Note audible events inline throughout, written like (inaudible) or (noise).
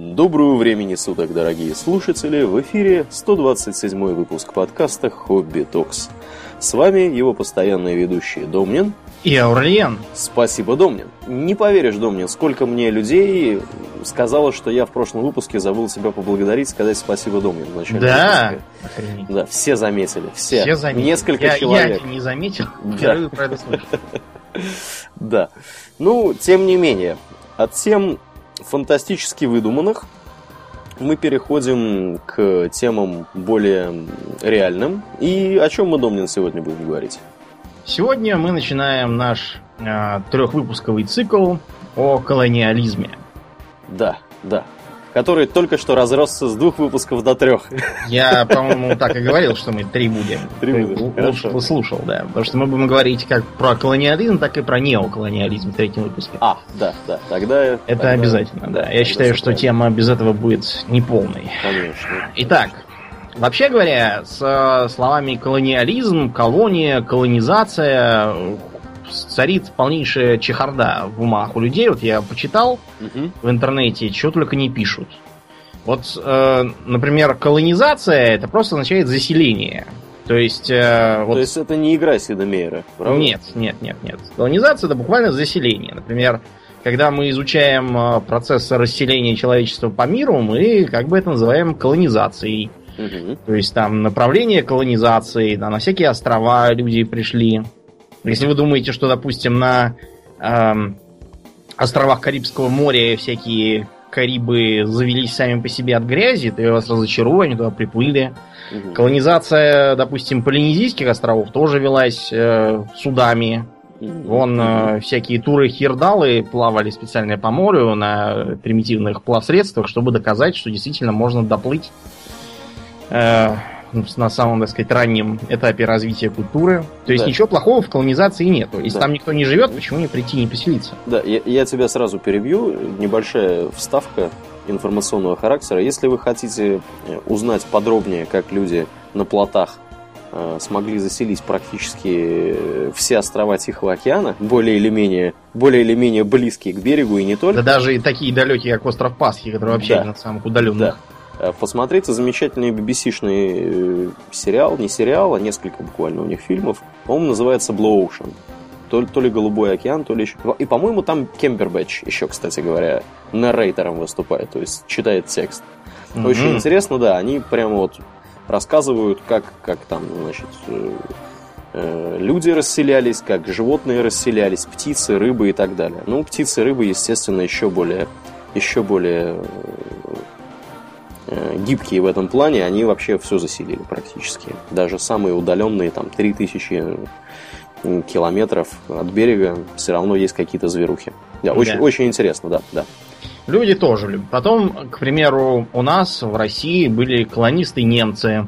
Доброго времени суток, дорогие слушатели! В эфире 127 выпуск подкаста «Хобби Токс». С вами его постоянные ведущие Домнин и Аурлиен. Спасибо, Домнин. Не поверишь, Домнин, сколько мне людей сказала, что я в прошлом выпуске забыл себя поблагодарить, сказать спасибо Домнин в начале Да, выпуска. Да, все заметили. Все. все заметили. Несколько я, человек. Я не заметил, да. про это слышу. (laughs) Да. Ну, тем не менее, от тем фантастически выдуманных мы переходим к темам более реальным. И о чем мы, Домнин, сегодня будем говорить? Сегодня мы начинаем наш э, трехвыпусковый цикл о колониализме. Да, да. Который только что разросся с двух выпусков до трех. Я, по-моему, так и говорил, что мы три будем. Три будем. Лучше слушал, да. Потому что мы будем говорить как про колониализм, так и про неоколониализм в третьем выпуске. А, да, да. Тогда. Это тогда... обязательно, да. Я считаю, что тема без этого будет неполной. Конечно. Итак, Вообще говоря, с словами колониализм, колония, колонизация царит полнейшая чехарда в умах у людей. Вот я почитал Мгм. в интернете, чего только не пишут. Вот, э, например, колонизация это просто означает заселение. То есть, э, вот То есть это не игра Сида Мейера, правда? нет, нет, нет, нет. Колонизация это буквально заселение. Например, когда мы изучаем э, процесс расселения человечества по миру, мы как бы это называем колонизацией. Мгм. То есть там направление колонизации, да, на всякие острова люди пришли. Если вы думаете, что, допустим, на эм, островах Карибского моря всякие Карибы завелись сами по себе от грязи, то я вас разочарую, они туда приплыли. Мгм. Колонизация, допустим, Полинезийских островов тоже велась э, судами. Вон э, всякие туры хирдалы плавали специально по морю на примитивных плавсредствах, чтобы доказать, что действительно можно доплыть э, на самом, так сказать, раннем этапе развития культуры. То есть Да. ничего плохого в колонизации нету. Если Да. там никто не живет, почему не прийти не поселиться? Да, я, я тебя сразу перебью. Небольшая вставка информационного характера. Если вы хотите э, узнать подробнее, как люди на плотах э, смогли заселить практически э, все острова Тихого океана, более или менее, более или менее близкие к берегу и не только, Да даже и такие далекие, как остров Пасхи, который вообще Да. из самых удаленных. Э, Посмотрите замечательный BBC-шный э, сериал, не сериал, а несколько буквально у них фильмов. По-моему, называется Blue Ocean. То, ли- то ли Голубой океан, то ли еще... И, по-моему, там Кембербэтч еще, кстати говоря, наррейтором выступает, то есть читает текст. Мгм. Очень интересно, да, они прямо вот рассказывают, как, как там, значит, э, э, люди расселялись, как животные расселялись, птицы, рыбы и так далее. Ну, птицы, рыбы, естественно, еще более, еще более э, гибкие в этом плане, они вообще все заселили практически. Даже самые удаленные, там, 3000 м, километров от берега, все равно есть какие-то зверухи. Да, очень, Да. очень интересно, да, да. Люди тоже любят. Потом, к примеру, у нас в России были колонисты немцы.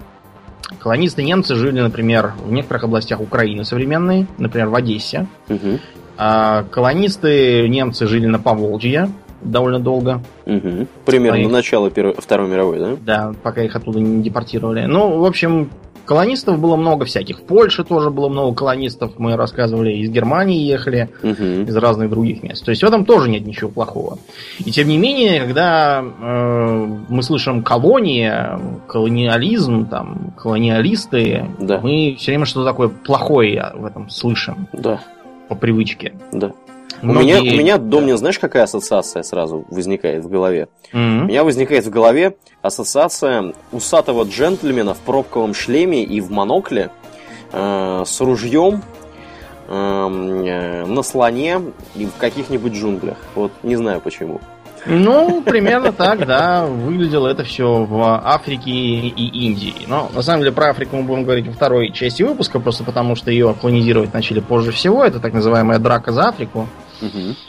Колонисты немцы жили, например, в некоторых областях Украины современной, например, в Одессе. Мгм, А колонисты немцы жили на Поволжье довольно долго. мгм. Примерно Поехали. начало Первой- Второй мировой, да? Да, пока их оттуда не депортировали. Ну, в общем, колонистов было много всяких. В Польше тоже было много колонистов, мы рассказывали, из Германии ехали, Мгм. из разных других мест. То есть в этом тоже нет ничего плохого. И тем не менее, когда э, мы слышим колония, колониализм, там, колониалисты, Да. мы все время что-то такое плохое в этом слышим Да, по привычке. да. У Многие- меня, у меня, Домнин, знаешь, какая ассоциация сразу возникает в голове? У Мгм. меня возникает в голове ассоциация усатого джентльмена в пробковом шлеме и в монокле э, с ружьем эм, э, на слоне и в каких-нибудь джунглях. Вот не знаю почему. Ну, примерно так, да, выглядело это все в Африке и Индии. Но, на самом деле, про Африку мы будем говорить во второй части выпуска, просто потому что ее колонизировать начали позже всего. Это так называемая драка за Африку.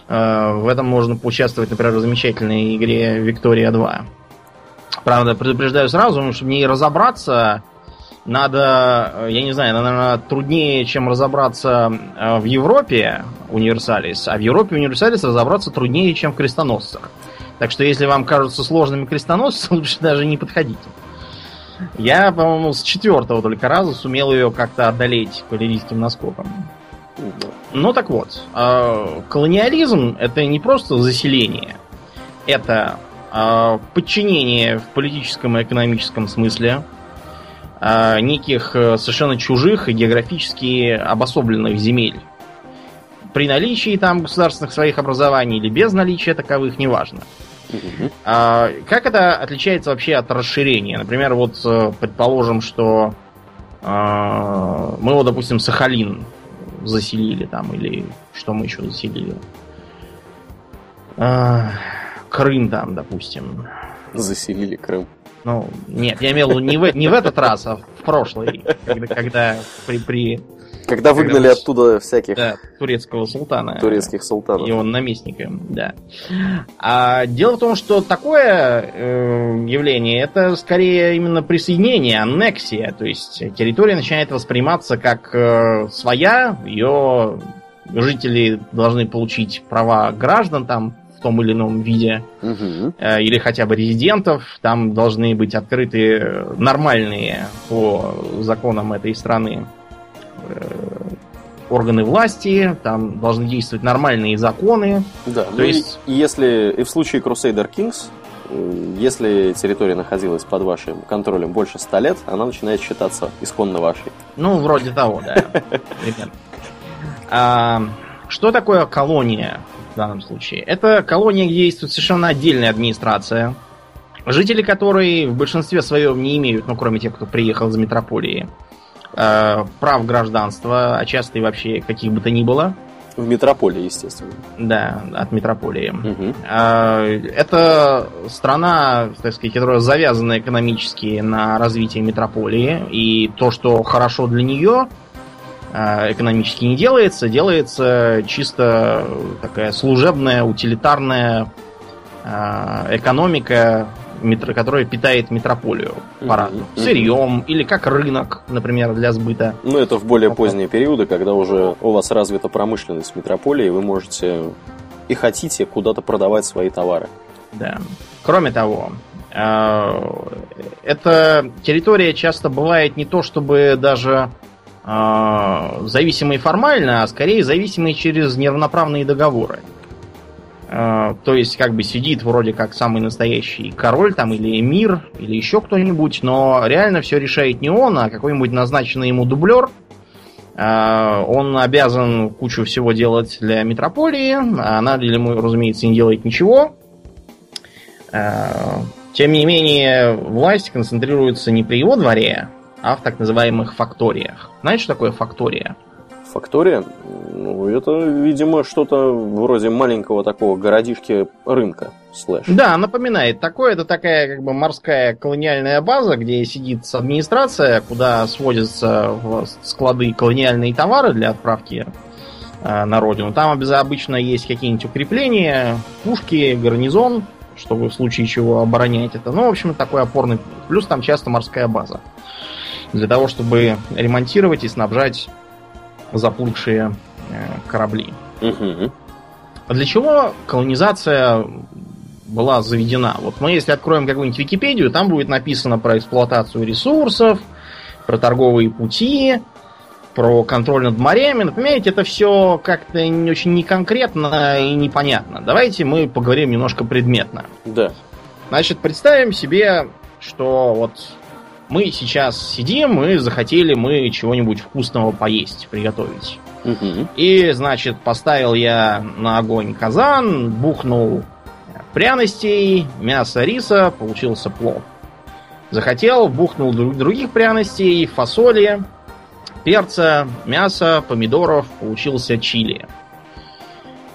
Э, В этом можно поучаствовать, например, в замечательной игре Виктория 2. Правда, предупреждаю сразу, чтобы в ней разобраться, надо, э, я не знаю, наверное, труднее, чем разобраться э, в Европе Универсалис, а в Европе Универсалис разобраться труднее, чем в крестоносцах. Так что, если вам кажутся сложными крестоносцы, (laughs) лучше даже не подходите. Я, по-моему, с четвертого только раза сумел ее как-то одолеть кавалерийским наскоком. Ну так вот, э, колониализм это не просто заселение, это подчинение в политическом и экономическом смысле неких э, совершенно чужих и географически обособленных земель. При наличии там государственных своих образований или без наличия таковых, неважно. Мгм. А как это отличается вообще от расширения? Например, вот э, предположим, что а, мы вот, допустим, Сахалин заселили там, или что мы еще заселили? А, Крым там, допустим. Заселили Крым. Ну, нет, я имел в виду не в, не в этот раз, а в прошлый, когда, когда при, при Когда выгнали Когда- оттуда всяких да, турецкого султана. турецких султанов. его наместника, да. А дело в том, что такое э, явление это скорее именно присоединение, аннексия. То есть территория начинает восприниматься как э, своя, ее жители должны получить права граждан там в том или ином виде, э, или хотя бы резидентов, там должны быть открыты нормальные по законам этой страны э, органы власти, там должны действовать нормальные законы. Да, То ну есть- и если и в случае Crusader Kings, э, если территория находилась под вашим контролем больше ста лет, она начинает считаться исконно вашей. Ну, вроде того, да. (laughs) А, что такое колония в данном случае? Это колония, где действует совершенно отдельная администрация, жители которой в большинстве своем не имеют, ну, кроме тех, кто приехал из метрополии, э, прав гражданства, а часто и вообще каких бы то ни было, В метрополии, естественно. да, от метрополии. А, Это страна, так сказать, которая завязана экономически на развитие метрополии. И то, что хорошо для нее, экономически не делается, делается чисто такая служебная, утилитарная а, экономика, которая питает метрополию Мгм, по-разному. мгм. Сырьем или как рынок, например, для сбыта. Ну, это в более поздние периоды, когда уже у вас развита промышленность метрополии, вы можете и хотите куда-то продавать свои товары. Да. Кроме того, э, эта территория часто бывает не то чтобы даже э, зависимой формально, а скорее зависимой через неравноправные договоры. Э, То есть, как бы сидит вроде как самый настоящий король там или эмир, или еще кто-нибудь, но реально все решает не он, а какой-нибудь назначенный ему дублер. Э, Он обязан кучу всего делать для метрополии, а она разумеется, не делает ничего. Тем не менее, власть концентрируется не при его дворе, а в так называемых факториях. Знаете, что такое фактория? Фактория, ну, это, видимо, что-то вроде маленького такого городишки рынка, слэш. Да, напоминает. Такое это такая как бы морская колониальная база, где сидит администрация, куда сводятся в склады колониальные товары для отправки э, на родину. Там обычно есть какие-нибудь укрепления, пушки, гарнизон, чтобы в случае чего оборонять это. Ну, в общем, такой опорный пункт. Плюс там часто морская база. Для того, чтобы ремонтировать и снабжать заплывшие э, корабли. А для чего колонизация была заведена? Вот мы, если откроем какую-нибудь Википедию, там будет написано про эксплуатацию ресурсов, про торговые пути, про контроль над морями. Но, понимаете, это все как-то не очень неконкретно и непонятно. Давайте мы поговорим немножко предметно. Да. Значит, представим себе, что вот мы сейчас сидим и захотели мы чего-нибудь вкусного поесть, приготовить. Мгм. И, значит, поставил я на огонь казан, бухнул пряностей, мясо риса, получился плов. Захотел, бухнул друг- других пряностей, фасоли, перца, мяса, помидоров, получился чили.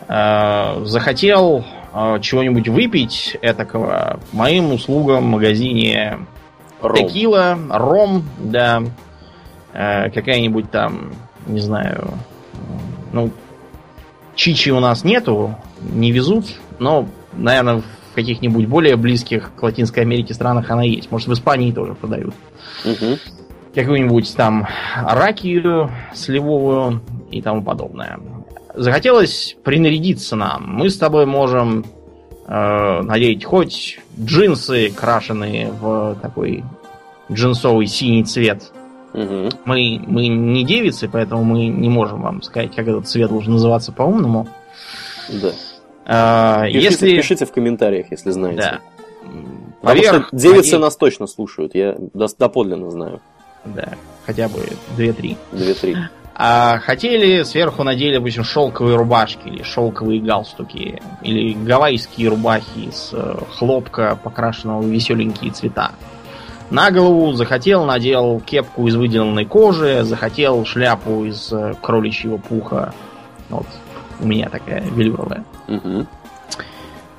Э, Захотел э, чего-нибудь выпить этакого, моим услугам в магазине Ром. Текила, ром, да. Э, какая-нибудь там, не знаю. Ну, чичи у нас нету, не везут, но, наверное, в каких-нибудь более близких к Латинской Америке странах она есть. Может, в Испании тоже продают. Мгм. Какую-нибудь там ракию сливовую и тому подобное. Захотелось принарядиться нам. Мы с тобой можем э, надеть хоть джинсы, крашеные в такой джинсовый синий цвет. Мгм. Мы, мы не девицы, поэтому мы не можем вам сказать, как этот цвет должен называться по-умному. Да. Э, Пишите, если... пишите в комментариях, если знаете. Да. Потому Поверх что девицы надели- нас точно слушают, я доподлинно знаю. Да, хотя бы 2-3. Две-три. А хотели, сверху надели, допустим, шелковые рубашки или шелковые галстуки, или гавайские рубахи из э, хлопка, покрашенного в веселенькие цвета. На голову захотел, надел кепку из выделанной кожи, захотел шляпу из э, кроличьего пуха. Вот, у меня такая велюровая. Мгм.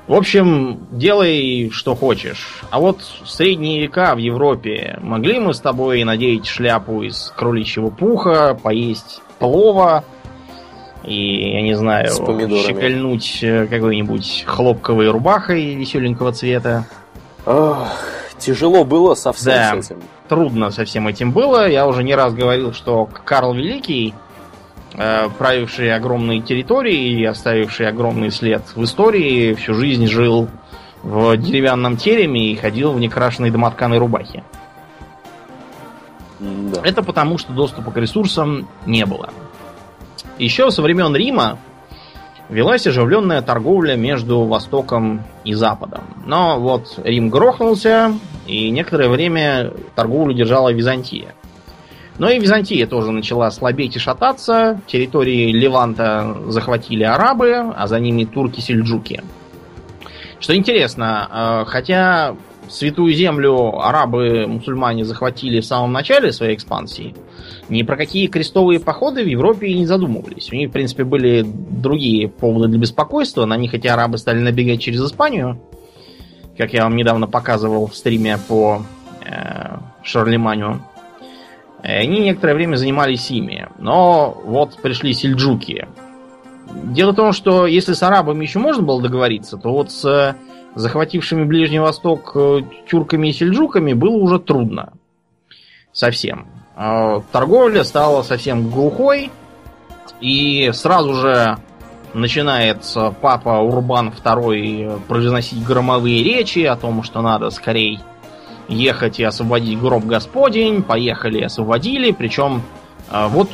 В общем, делай, что хочешь. А вот в средние века в Европе могли мы с тобой надеть шляпу из кроличьего пуха, поесть плова и, я не знаю, щекольнуть э, какой-нибудь хлопковой рубахой веселенького цвета. Ах, тяжело было совсем Да. с этим. Трудно со всем этим было. Я уже не раз говорил, что Карл Великий, правивший огромные территории и оставивший огромный след в истории, всю жизнь жил в деревянном тереме и ходил в некрашенной домотканой рубахе. Да. Это потому, что доступа к ресурсам не было. Еще со времен Рима велась оживленная торговля между Востоком и Западом. Но вот Рим грохнулся, и некоторое время торговлю держала Византия. Но и Византия тоже начала слабеть и шататься. Территории Леванта захватили арабы, а за ними турки-сельджуки. Что интересно, э, хотя Святую Землю арабы-мусульмане захватили в самом начале своей экспансии, ни про какие крестовые походы в Европе и не задумывались. У них, в принципе, были другие поводы для беспокойства. На них эти арабы стали набегать через Испанию, как я вам недавно показывал в стриме по э, Шарлеманю. И Они некоторое время занимались ими. Но вот пришли сельджуки. Дело в том, что если с арабами еще можно было договориться, то вот с э, захватившими Ближний Восток э, тюрками и сельджуками было уже трудно. Совсем. Э, Торговля стала совсем глухой, и сразу же начинает э, папа Урбан II произносить громовые речи о том, что надо скорей ехать и освободить гроб Господень. Поехали, освободили. Причем э, вот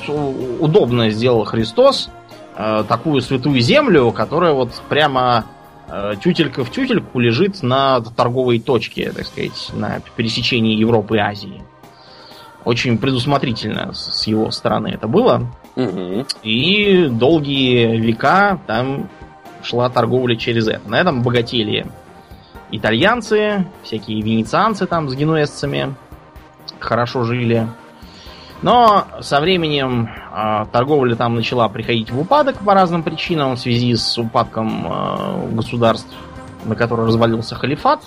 удобно сделал Христос э, такую святую землю, которая вот прямо э, тютелька в тютельку лежит на торговой точке, так сказать, на пересечении Европы и Азии. Очень предусмотрительно с его стороны это было. И долгие века там шла торговля через это. На этом богатели итальянцы, всякие венецианцы там с генуэзцами хорошо жили. Но со временем э, торговля там начала приходить в упадок по разным причинам в связи с упадком э, государств, на которые развалился халифат.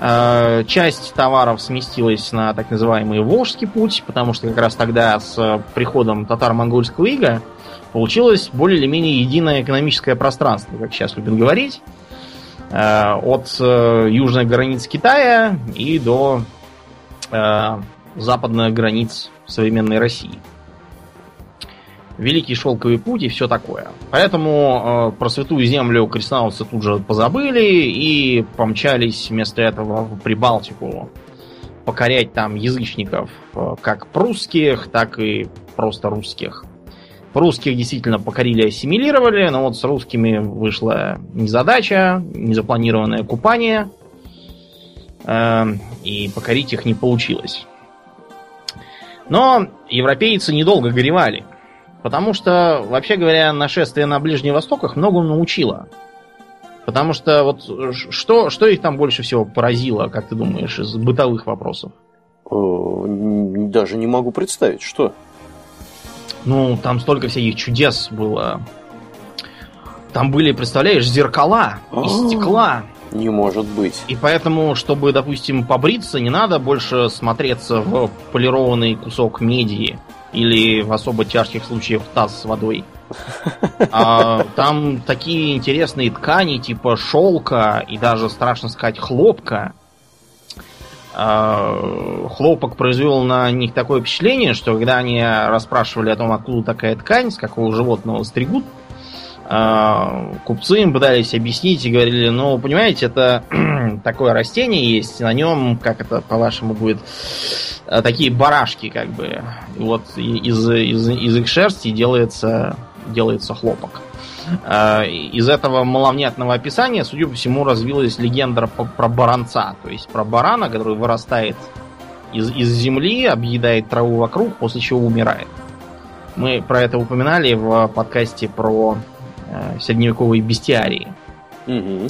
Э, часть товаров сместилась на так называемый Волжский путь, потому что как раз тогда с приходом татаро-монгольского ига получилось более или менее единое экономическое пространство, как сейчас любят говорить, от э, южных границ Китая и до э, западных границ современной России. Великий шелковый путь и все такое. Поэтому э, про святую землю крестоносцы тут же позабыли и помчались вместо этого в Прибалтику покорять там язычников, э, как прусских, так и просто русских. Русских действительно покорили, ассимилировали, но вот с русскими вышла незадача, незапланированное купание, э, и покорить их не получилось. Но европейцы недолго горевали. Потому что, вообще говоря, нашествие на Ближний Восток их многому научило. Потому что вот что, что их там больше всего поразило, как ты думаешь, из бытовых вопросов? Н- Даже не могу представить, что. Ну, там столько всяких чудес было. Там были, представляешь, зеркала из А. стекла. Не может быть. И поэтому, чтобы, допустим, побриться, не надо больше смотреться в полированный кусок меди или в особо тяжких случаях в таз с водой. (laughs) А, там такие интересные ткани, типа шелка и даже, страшно сказать, хлопка. А, хлопок произвел на них такое впечатление, что когда они расспрашивали о том, откуда такая ткань, с какого животного стригут, а, купцы им пытались объяснить и говорили, ну, понимаете, это (clears throat) такое растение есть, на нем, как это по-вашему будет, а, такие барашки, как бы. Вот из, из, из их шерсти делается, делается хлопок. Э, из этого маловнятного описания, судя по всему, развилась легенда про баранца. То есть про барана, который вырастает из, из земли, объедает траву вокруг, после чего умирает. Мы про это упоминали в подкасте про э, средневековые бестиарии. Угу.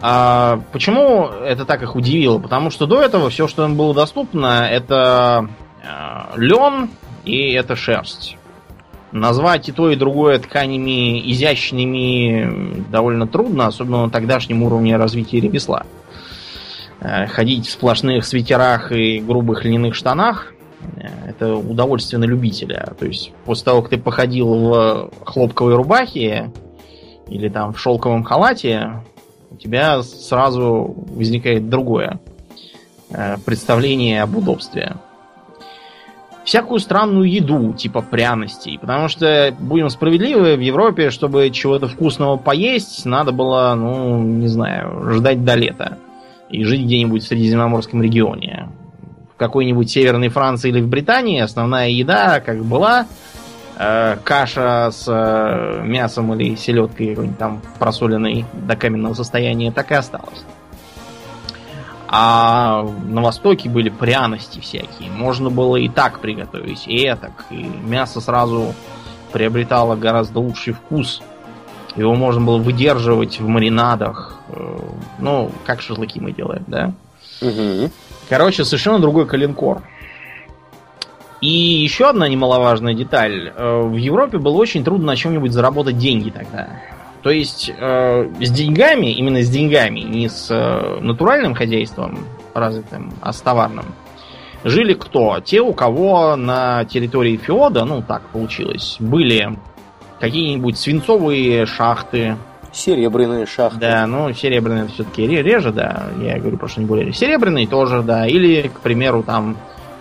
А почему это так их удивило? Потому что до этого все, что им было доступно, это э, лен и это шерсть. Назвать и то, и другое тканями изящными довольно трудно, особенно на тогдашнем уровне развития ремесла. Э, ходить в сплошных свитерах и грубых льняных штанах э, это удовольствие на любителя. То есть после того, как ты походил в хлопковой рубахе или там в шелковом халате, у тебя сразу возникает другое э, представление об удобстве всякую странную еду, типа пряностей. Потому что, будем справедливы, в Европе, чтобы чего-то вкусного поесть, надо было, ну, не знаю, ждать до лета. И жить где-нибудь в Средиземноморском регионе. В какой-нибудь Северной Франции или в Британии основная еда, как была, э, каша с э, мясом или селедкой какой-нибудь там просоленной до каменного состояния, так и осталась. А на Востоке были пряности всякие. Можно было и так приготовить, и так. И мясо сразу приобретало гораздо лучший вкус. Его можно было выдерживать в маринадах. Э, ну, как шашлыки мы делаем, да? Угу. Короче, совершенно другой калинкор. И еще одна немаловажная деталь. Э, в Европе было очень трудно на чем-нибудь заработать деньги тогда. То есть э, с деньгами, именно с деньгами, не с э, натуральным хозяйством развитым, а с товарным, жили кто? Те, у кого на территории Феода, ну так получилось, были какие-нибудь свинцовые шахты. Серебряные шахты. Да, ну серебряные все-таки реже, да. Я говорю про что-нибудь более. Серебряные тоже, да. Или, к примеру, там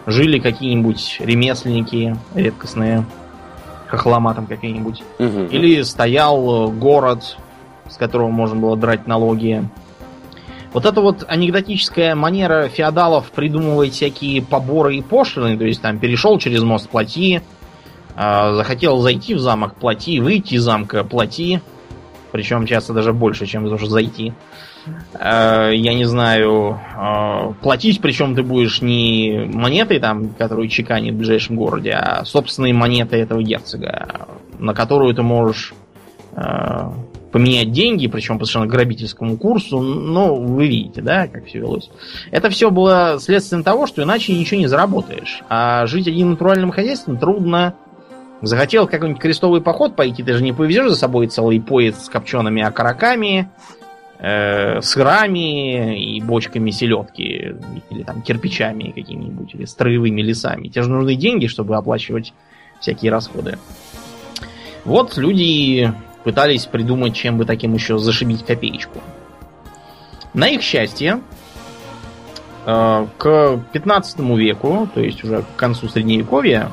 жили какие-нибудь ремесленники редкостные хохлома там какие-нибудь. Угу. Или стоял э, город, с которого можно было драть налоги. Вот эта вот анекдотическая манера феодалов придумывать всякие поборы и пошлины, то есть там перешел через мост плати, э, захотел зайти в замок плати, выйти из замка плати, причем часто даже больше, чем за зайти. Э, я не знаю, э, платить, причем ты будешь не монетой, там, которую чеканит в ближайшем городе, а собственной монетой этого герцога, на которую ты можешь э, поменять деньги, причем по совершенно грабительскому курсу. Ну, вы видите, да, как все велось. Это все было следствием того, что иначе ничего не заработаешь. А жить одним натуральным хозяйством трудно. Захотел какой-нибудь крестовый поход пойти, ты же не повезешь за собой целый поезд с копчеными окороками, э, сырами и бочками селедки, или там кирпичами какими-нибудь, или строевыми лесами. Тебе же нужны деньги, чтобы оплачивать всякие расходы. Вот люди пытались придумать, чем бы таким еще зашибить копеечку. На их счастье, э, к 15 веку, то есть уже к концу средневековья,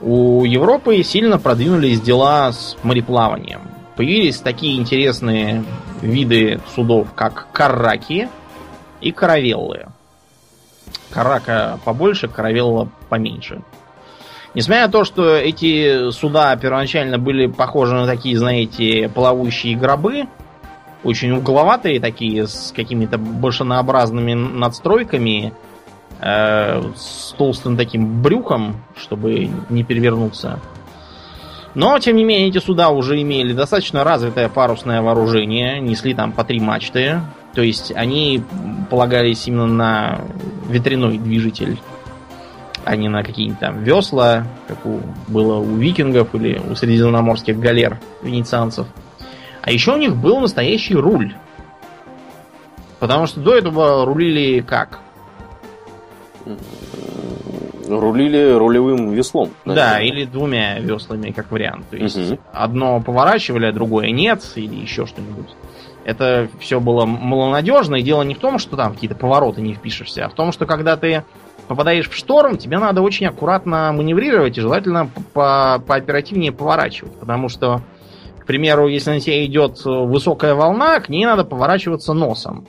у Европы сильно продвинулись дела с мореплаванием появились такие интересные виды судов, как карраки и каравеллы. Карака побольше, каравелла поменьше. Несмотря на то, что эти суда первоначально были похожи на такие, знаете, плавающие гробы, очень угловатые такие, с какими-то большинообразными надстройками, э, с толстым таким брюхом, чтобы не перевернуться. Но, тем не менее, эти суда уже имели достаточно развитое парусное вооружение, несли там по три мачты. То есть они полагались именно на ветряной движитель, а не на какие-нибудь там весла, как у, было у викингов или у средиземноморских галер венецианцев. А еще у них был настоящий руль. Потому что до этого рулили как? Рулили рулевым веслом. Наверное. Да, или двумя веслами, как вариант. То есть угу. одно поворачивали, а другое нет, или еще что-нибудь. Это все было малонадежно, и дело не в том, что там какие-то повороты не впишешься, а в том, что когда ты попадаешь в шторм, тебе надо очень аккуратно маневрировать и желательно по пооперативнее поворачивать. Потому что, к примеру, если на тебя идет высокая волна, к ней надо поворачиваться носом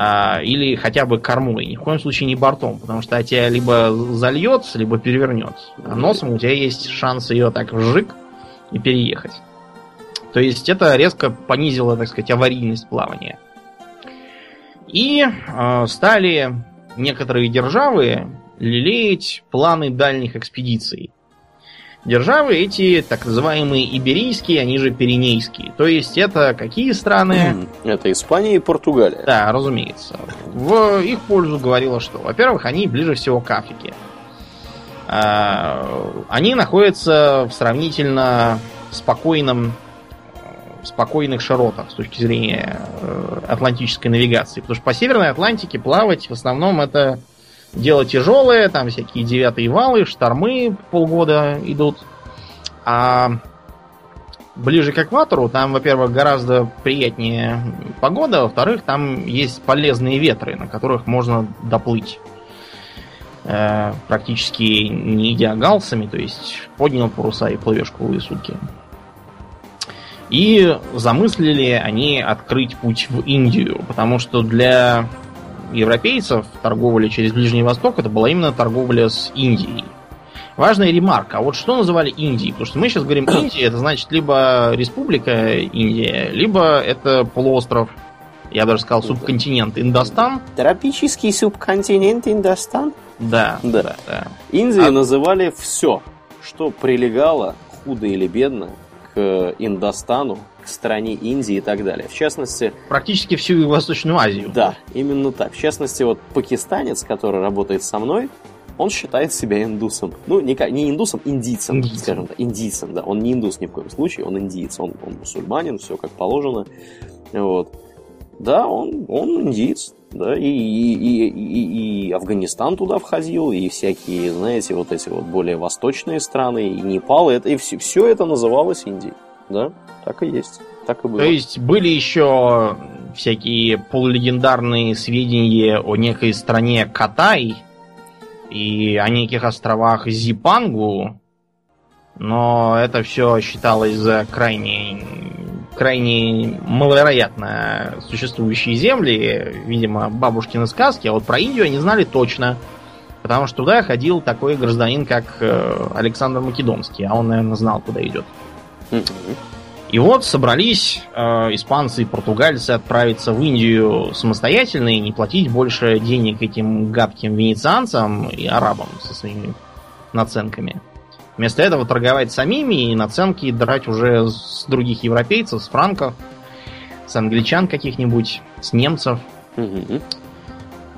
а, или хотя бы кормой, ни в коем случае не бортом, потому что тебя либо зальет, либо перевернет. А носом у тебя есть шанс ее так вжик и переехать. То есть это резко понизило, так сказать, аварийность плавания. И э, стали некоторые державы лелеять планы дальних экспедиций. Державы эти так называемые иберийские, они же пиренейские. То есть это какие страны? Это Испания и Португалия. Да, разумеется. В их пользу говорило, что, во-первых, они ближе всего к Африке. А, они находятся в сравнительно спокойном спокойных широтах с точки зрения э, атлантической навигации. Потому что по Северной Атлантике плавать в основном это дело тяжелое, там всякие девятые валы, штормы полгода идут. А ближе к экватору там, во-первых, гораздо приятнее погода, во-вторых, там есть полезные ветры, на которых можно доплыть э, практически не идя галсами, то есть поднял паруса и плывешь круглые сутки. И замыслили они открыть путь в Индию, потому что для европейцев торговля через Ближний Восток это была именно торговля с Индией. Важная ремарка. А вот что называли Индией? Потому что мы сейчас говорим (coughs) Индия, это значит либо республика Индия, либо это полуостров, я даже сказал, субконтинент Индостан. Тропический субконтинент Индостан? Да. Да. да. Индии а... называли все, что прилегало, худо или бедно, к Индостану, к стране Индии и так далее. В частности... Практически всю Восточную Азию. Да, именно так. В частности, вот пакистанец, который работает со мной, он считает себя индусом. Ну, не, не индусом, индийцем, индийцем, скажем так. Индийцем, да. Он не индус ни в коем случае, он индиец. Он, он мусульманин, все как положено. Вот. Да, он, он индиец. Да, и, и, и, и, и Афганистан туда входил, и всякие, знаете, вот эти вот более восточные страны, и Непал, это, и все, все это называлось Индией. Да, так и есть. Так и было. То есть были еще всякие полулегендарные сведения о некой стране Катай и о неких островах Зипангу, но это все считалось за крайне крайне маловероятно существующие земли, видимо, бабушкины сказки, а вот про Индию они знали точно, потому что туда ходил такой гражданин, как э, Александр Македонский, а он, наверное, знал, куда идет. И вот собрались э, испанцы и португальцы отправиться в Индию самостоятельно и не платить больше денег этим гадким венецианцам и арабам со своими наценками. Вместо этого торговать самими и наценки драть уже с других европейцев, с франков, с англичан каких-нибудь, с немцев.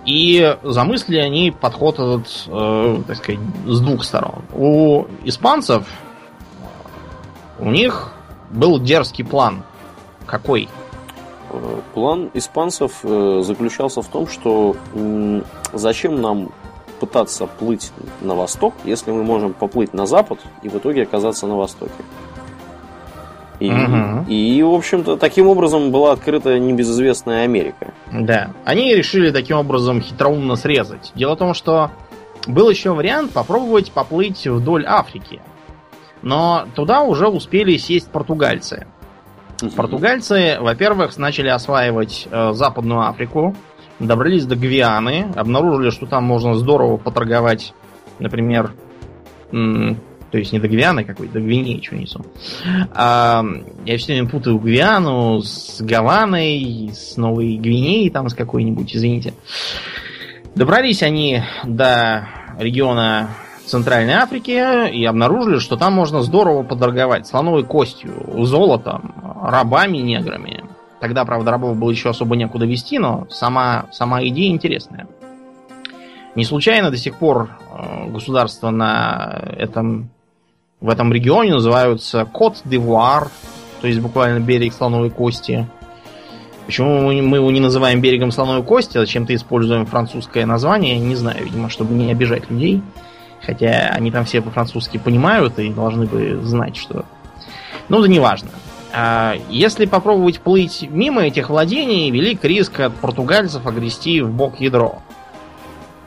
И замыслили они подход этот, э, так сказать, с двух сторон. У испанцев у них был дерзкий план. Какой? Э, план испанцев э, заключался в том, что зачем нам пытаться плыть на восток, если мы можем поплыть на запад и в итоге оказаться на востоке. И, угу. и, в общем-то, таким образом была открыта небезызвестная Америка. Да. Они решили таким образом хитроумно срезать. Дело в том, что был еще вариант попробовать поплыть вдоль Африки. Но туда уже успели сесть португальцы. Португальцы, во-первых, начали осваивать э, Западную Африку, добрались до Гвианы, обнаружили, что там можно здорово поторговать, например, то есть не до Гвианы какой, до Гвинеи, что несу. А, я все время путаю Гвиану с Гаваной, с Новой Гвинеей, там с какой-нибудь, извините. Добрались они до региона Центральной Африки и обнаружили, что там можно здорово подорговать слоновой костью, золотом, рабами, неграми. Тогда, правда, рабов было еще особо некуда вести, но сама, сама идея интересная. Не случайно до сих пор э, государства на этом, в этом регионе называются Кот-д'Ивуар, то есть буквально берег слоновой кости. Почему мы его не называем берегом слоновой кости, а зачем-то используем французское название, не знаю, видимо, чтобы не обижать людей. Хотя они там все по-французски понимают и должны бы знать, что... Ну, да неважно. А если попробовать плыть мимо этих владений, велик риск от португальцев огрести в бок ядро.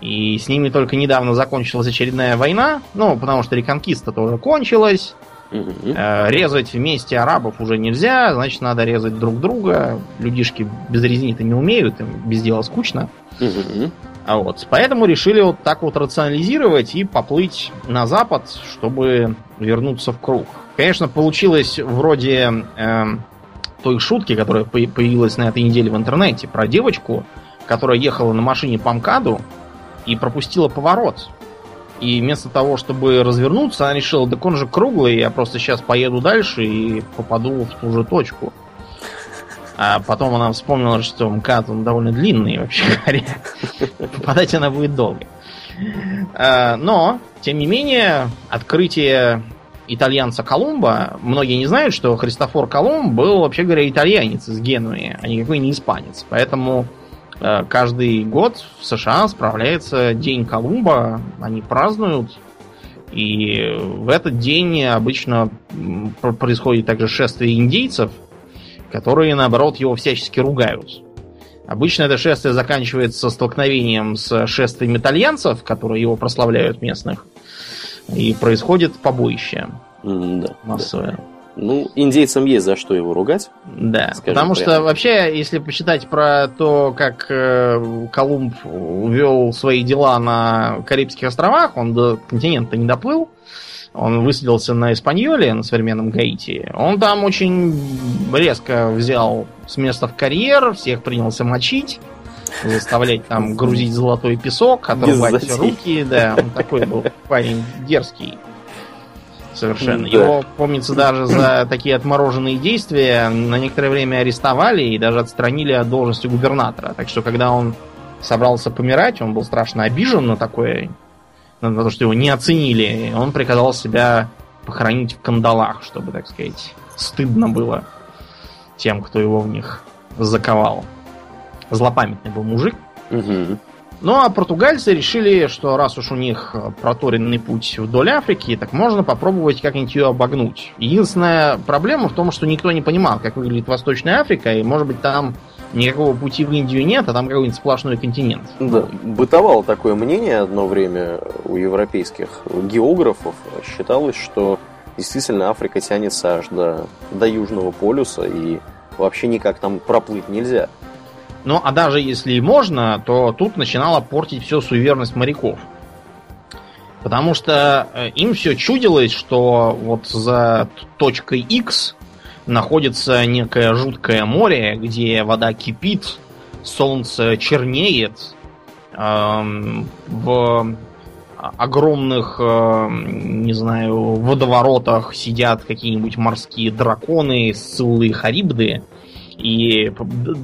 И с ними только недавно закончилась очередная война, ну, потому что реконкиста тоже кончилась. Угу. Резать вместе арабов уже нельзя, значит, надо резать друг друга. Людишки без резни-то не умеют, им без дела скучно. Угу. А вот, поэтому решили вот так вот рационализировать и поплыть на запад, чтобы вернуться в круг. Конечно, получилось вроде э, той шутки, которая появилась на этой неделе в интернете, про девочку, которая ехала на машине по МКАДу и пропустила поворот. И вместо того, чтобы развернуться, она решила, так он же круглый, я просто сейчас поеду дальше и попаду в ту же точку. А потом она вспомнила, что МКАД он довольно длинный, вообще (laughs) говоря. Попадать она будет долго. А, но, тем не менее, открытие итальянца Колумба, многие не знают, что Христофор Колумб был, вообще говоря, итальянец из Генуи, а никакой не испанец. Поэтому э, каждый год в США справляется День Колумба, они празднуют, и в этот день обычно происходит также шествие индейцев, которые, наоборот, его всячески ругают. Обычно это шествие заканчивается столкновением с шествием итальянцев, которые его прославляют местных. И происходит побоище. да, массовое. Да. Ну, индейцам есть за что его ругать. Да, потому прямо. что вообще, если почитать про то, как э, Колумб вел свои дела на Карибских островах, он до континента не доплыл, он высадился на Испаньоле, на современном Гаити. Он там очень резко взял с места в карьер, всех принялся мочить заставлять там грузить золотой песок, отрубать руки, да, он такой был парень дерзкий. Совершенно. Да. Его, помнится, даже за такие отмороженные действия на некоторое время арестовали и даже отстранили от должности губернатора. Так что, когда он собрался помирать, он был страшно обижен на такое, то, что его не оценили. Он приказал себя похоронить в кандалах, чтобы, так сказать, стыдно было тем, кто его в них заковал злопамятный был мужик. Угу. Ну а португальцы решили, что раз уж у них проторенный путь вдоль Африки, так можно попробовать как-нибудь ее обогнуть. Единственная проблема в том, что никто не понимал, как выглядит Восточная Африка, и может быть там никакого пути в Индию нет, а там какой-нибудь сплошной континент. Да, бытовало такое мнение одно время у европейских географов. Считалось, что действительно Африка тянется аж до, до Южного полюса, и вообще никак там проплыть нельзя. Ну, а даже если и можно, то тут начинала портить все суеверность моряков. Потому что э, им все чудилось, что вот за точкой X находится некое жуткое море, где вода кипит, солнце чернеет, эм, в огромных, э, не знаю, водоворотах сидят какие-нибудь морские драконы, сциллы харибды, и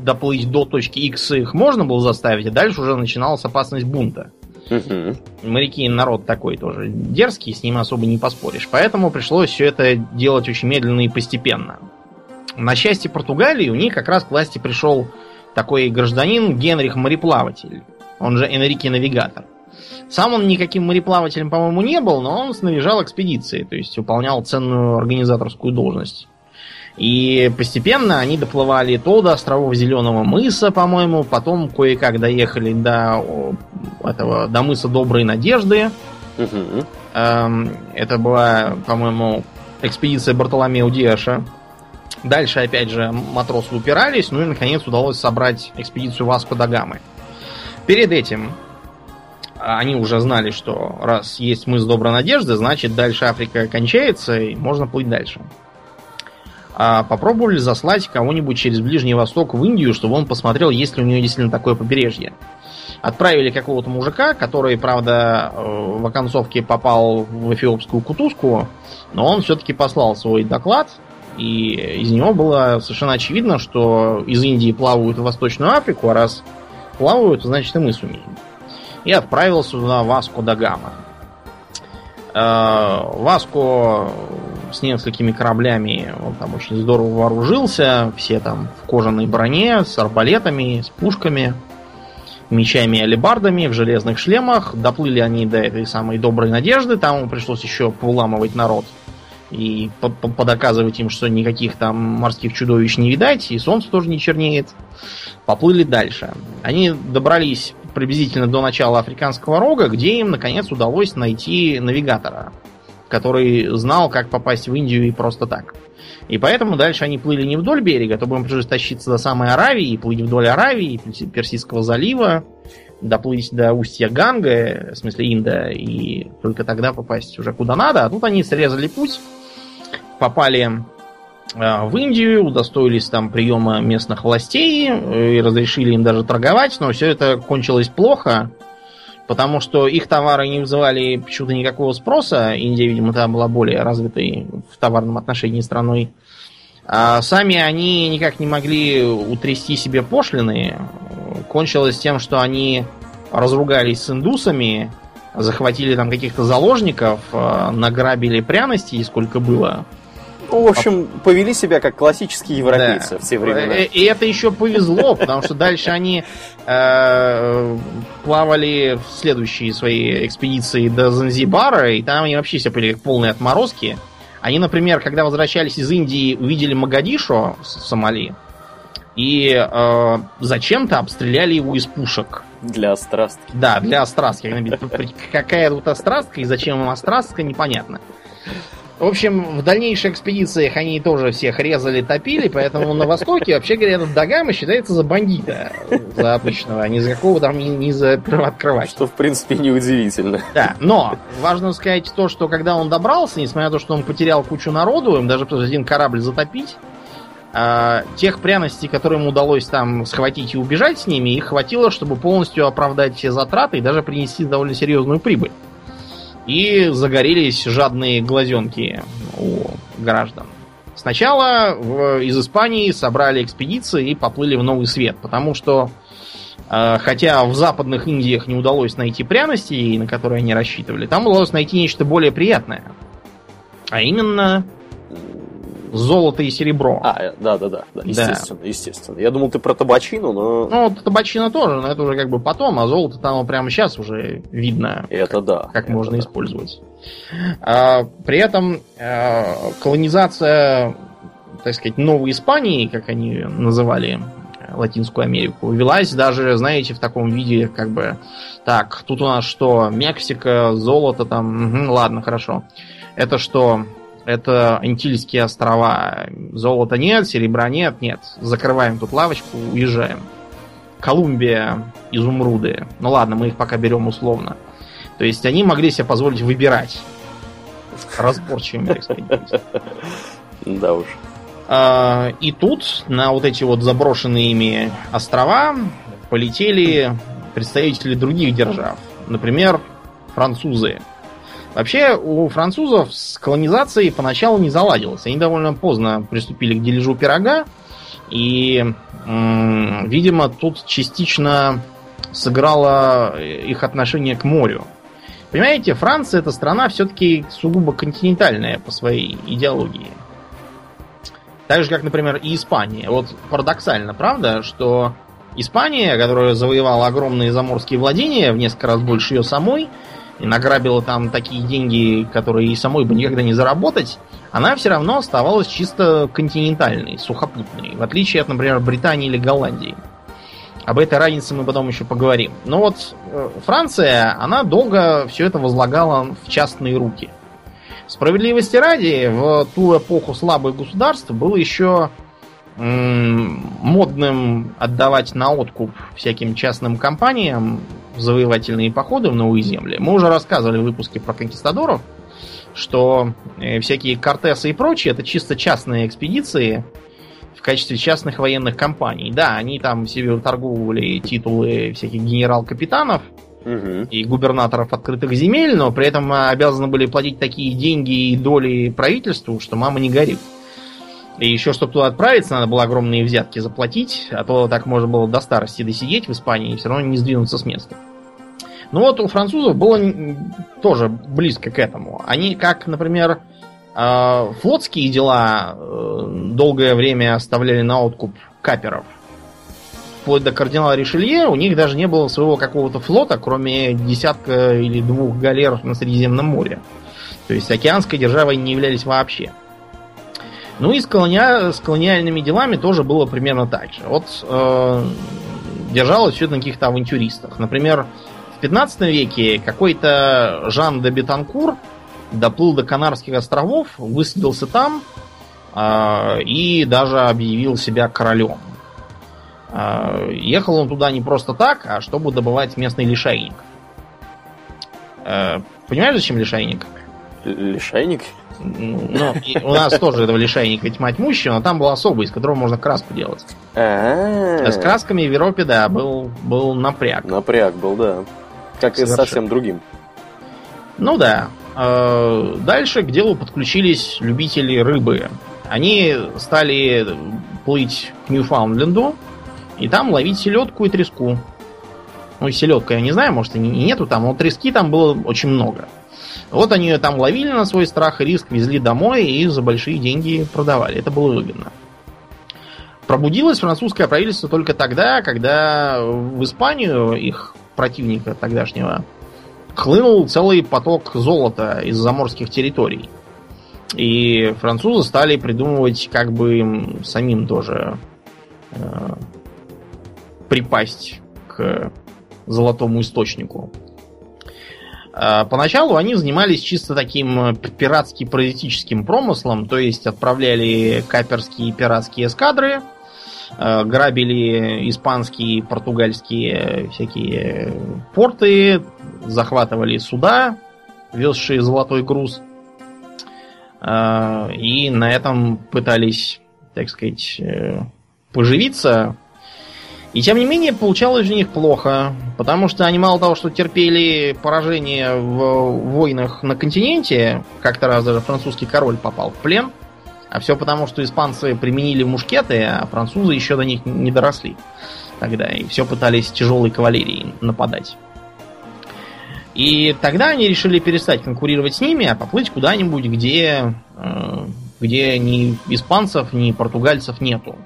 доплыть до точки X их можно было заставить, а дальше уже начиналась опасность бунта. Угу. Моряки народ такой тоже дерзкий, с ним особо не поспоришь. Поэтому пришлось все это делать очень медленно и постепенно. На счастье Португалии у них как раз к власти пришел такой гражданин Генрих Мореплаватель, он же Энрике Навигатор. Сам он никаким мореплавателем, по-моему, не был, но он снаряжал экспедиции, то есть выполнял ценную организаторскую должность. И постепенно они доплывали то до островов Зеленого мыса, по-моему, потом кое-как доехали до этого до мыса Доброй Надежды. Угу. Это была, по-моему, экспедиция Бартоломео Диаша. Дальше, опять же, матросы упирались, ну и, наконец, удалось собрать экспедицию Васко да Гамы. Перед этим они уже знали, что раз есть мыс Доброй Надежды, значит, дальше Африка кончается, и можно плыть дальше а попробовали заслать кого-нибудь через Ближний Восток в Индию, чтобы он посмотрел, есть ли у нее действительно такое побережье. Отправили какого-то мужика, который, правда, э, в оконцовке попал в эфиопскую кутузку, но он все-таки послал свой доклад, и из него было совершенно очевидно, что из Индии плавают в Восточную Африку, а раз плавают, значит и мы сумеем. И отправился туда Васко да Гама. Э, Васко с несколькими кораблями он там очень здорово вооружился. Все там в кожаной броне, с арбалетами, с пушками, мечами и алебардами, в железных шлемах. Доплыли они до этой самой доброй надежды. Там ему пришлось еще поуламывать народ и подоказывать им, что никаких там морских чудовищ не видать, и солнце тоже не чернеет. Поплыли дальше. Они добрались приблизительно до начала Африканского рога, где им, наконец, удалось найти навигатора, который знал, как попасть в Индию и просто так. И поэтому дальше они плыли не вдоль берега, то бы им пришлось тащиться до самой Аравии, плыть вдоль Аравии, Персидского залива, доплыть до устья Ганга, в смысле Инда, и только тогда попасть уже куда надо. А тут они срезали путь попали в Индию, удостоились там приема местных властей э, и разрешили им даже торговать, но все это кончилось плохо, потому что их товары не вызывали почему-то никакого спроса. Индия, видимо, тогда была более развитой в товарном отношении страной. А сами они никак не могли утрясти себе пошлины. Кончилось тем, что они разругались с индусами, захватили там каких-то заложников, э, награбили пряности, сколько было. Ну, в общем, повели себя как классические европейцы Да. в те времена. Э, И это еще повезло, потому что дальше они э, плавали в следующие свои экспедиции до Занзибара, и там они вообще все были как полные отморозки. Они, например, когда возвращались из Индии, увидели Магадишо в Сомали, и э, зачем-то обстреляли его из пушек. Для страстки. Да, для острастки. Какая тут острастка и зачем им острастка, непонятно. В общем, в дальнейших экспедициях они тоже всех резали, топили, поэтому на Востоке, вообще говоря, этот Дагама считается за бандита, за обычного, а не за какого там, не, не за открывать. Что, в принципе, неудивительно. Да, но важно сказать то, что когда он добрался, несмотря на то, что он потерял кучу народу, им даже пришлось один корабль затопить, а, тех пряностей, которые ему удалось там схватить и убежать с ними, их хватило, чтобы полностью оправдать все затраты и даже принести довольно серьезную прибыль. И загорелись жадные глазенки у граждан. Сначала в- из Испании собрали экспедиции и поплыли в Новый Свет, потому что э, хотя в западных Индиях не удалось найти пряности, на которые они рассчитывали, там удалось найти нечто более приятное. А именно золото и серебро. А, э, да-да-да, да, естественно, естественно. Я думал, ты про табачину, но Ну, табачина тоже, но это уже как бы потом, а золото там прямо сейчас уже видно, это да. как это можно да. использовать. А, при этом а, колонизация, так сказать, Новой Испании, как они называли э, Латинскую Америку, велась даже, знаете, в таком виде, как бы, так, тут у нас что, Мексика, золото там, мгм, ладно, хорошо. Это что? Это Антильские острова. Золота нет, серебра нет, нет. Закрываем тут лавочку, уезжаем. Колумбия, изумруды. Ну ладно, мы их пока берем условно. То есть они могли себе позволить выбирать. Разборчивыми, так сказать. Да уж. А, И тут на вот эти вот заброшенные ими острова полетели представители других держав. Например, французы. Вообще, у французов с колонизацией поначалу не заладилось. Они довольно поздно приступили к дележу пирога. И, видимо, тут частично сыграло их отношение к морю. Понимаете, Франция это страна все-таки сугубо континентальная по своей идеологии. Так же, как, например, и Испания. Вот парадоксально, правда, что Испания, которая завоевала огромные заморские владения, в несколько раз больше ее самой, и награбила там такие деньги, которые и самой бы никогда не заработать, она все равно оставалась чисто континентальной, сухопутной, в отличие от, например, Британии или Голландии. Об этой разнице мы потом еще поговорим. Но вот э, Франция, она долго все это возлагала в частные руки. Справедливости ради, в ту эпоху слабых государств было еще модным отдавать на откуп всяким частным компаниям завоевательные походы в новые земли. Мы уже рассказывали в выпуске про конкистадоров, что э, всякие Кортесы и прочие это чисто частные экспедиции в качестве частных военных компаний. Да, они там себе торговали титулы всяких генерал-капитанов, Мгм. и губернаторов открытых земель, но при этом обязаны были платить такие деньги и доли правительству, что мама не горит. И еще, чтобы туда отправиться, надо было огромные взятки заплатить, а то так можно было до старости досидеть в Испании и все равно не сдвинуться с места. Ну вот у французов было тоже близко к этому. Они, как, например, э, флотские дела э, долгое время оставляли на откуп каперов. Вплоть до кардинала Ришелье у них даже не было своего какого-то флота, кроме десятка или двух галер на Средиземном море. То есть океанской державой не являлись вообще. Ну и с, колония- с колониальными делами тоже было примерно так же. Вот э, держалось все на каких-то авантюристах. Например, в 15 веке какой-то Жан де Бетанкур доплыл до Канарских островов, высадился там э, и даже объявил себя королем. Э, ехал он туда не просто так, а чтобы добывать местный лишайник. Э, понимаешь, зачем лишайник? Лишайник? Ну, у нас тоже этого лишайника тьма тьмущего, но там был особый, из которого можно краску делать. А с красками в Европе, да, был, был напряг. Напряг был, да. Как и совсем другим. Ну да. А, дальше к делу подключились любители рыбы. Они стали плыть к Ньюфаундленду и там ловить селедку и треску. Ну, селедка я не знаю, может и нету там, но трески там было очень много. Вот они ее там ловили на свой страх и риск, везли домой и за большие деньги продавали. Это было выгодно. Пробудилось французское правительство только тогда, когда в Испанию их противника тогдашнего хлынул целый поток золота из заморских территорий. И французы стали придумывать, как бы им самим тоже э, припасть к золотому источнику. Э, поначалу они занимались чисто таким пиратски-паразитическим промыслом, то есть отправляли каперские пиратские эскадры, грабили испанские, португальские всякие порты, захватывали суда, везшие золотой груз, и на этом пытались, так сказать, поживиться. И тем не менее, получалось у них плохо, потому что они мало того, что терпели поражение в войнах на континенте, как-то раз даже французский король попал в плен, а все потому, что испанцы применили мушкеты, а французы еще до них не доросли тогда, и все пытались тяжелой кавалерией нападать. И тогда они решили перестать конкурировать с ними, а поплыть куда-нибудь, где, э, где ни испанцев, ни португальцев нету.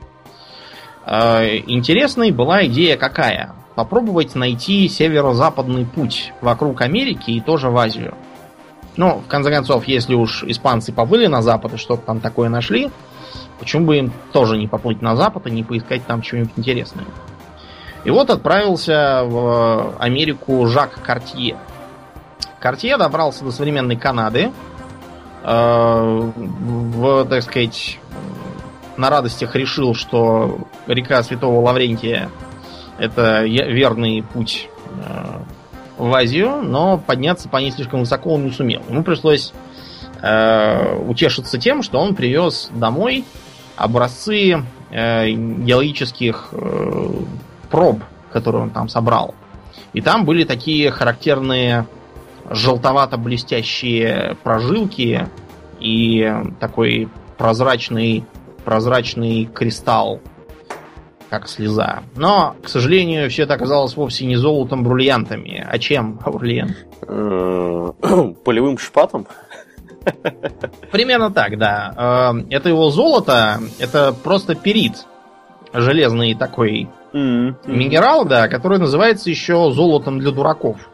Э, интересной была идея какая? Попробовать найти северо-западный путь вокруг Америки и тоже в Азию. Ну, в конце концов, если уж испанцы поплыли на запад и что-то там такое нашли, почему бы им тоже не поплыть на запад и не поискать там чего-нибудь интересное? И вот отправился в Америку Жак Картье. Картье добрался до современной Канады, э, в, так сказать, на радостях решил, что река Святого Лаврентия это верный путь э, в Азию, но подняться по ней слишком высоко он не сумел. Ему пришлось э, утешиться тем, что он привез домой образцы э, геологических э, проб, которые он там собрал. И там были такие характерные желтовато-блестящие прожилки и такой прозрачный прозрачный кристалл, как слеза. Но, к сожалению, все это оказалось вовсе не золотом, бриллиантами. А чем, Аурлиен? Э, (clears throat) полевым шпатом? Примерно так, да. Э, это его золото, это просто перит. Железный такой минерал, да, который называется еще золотом для дураков.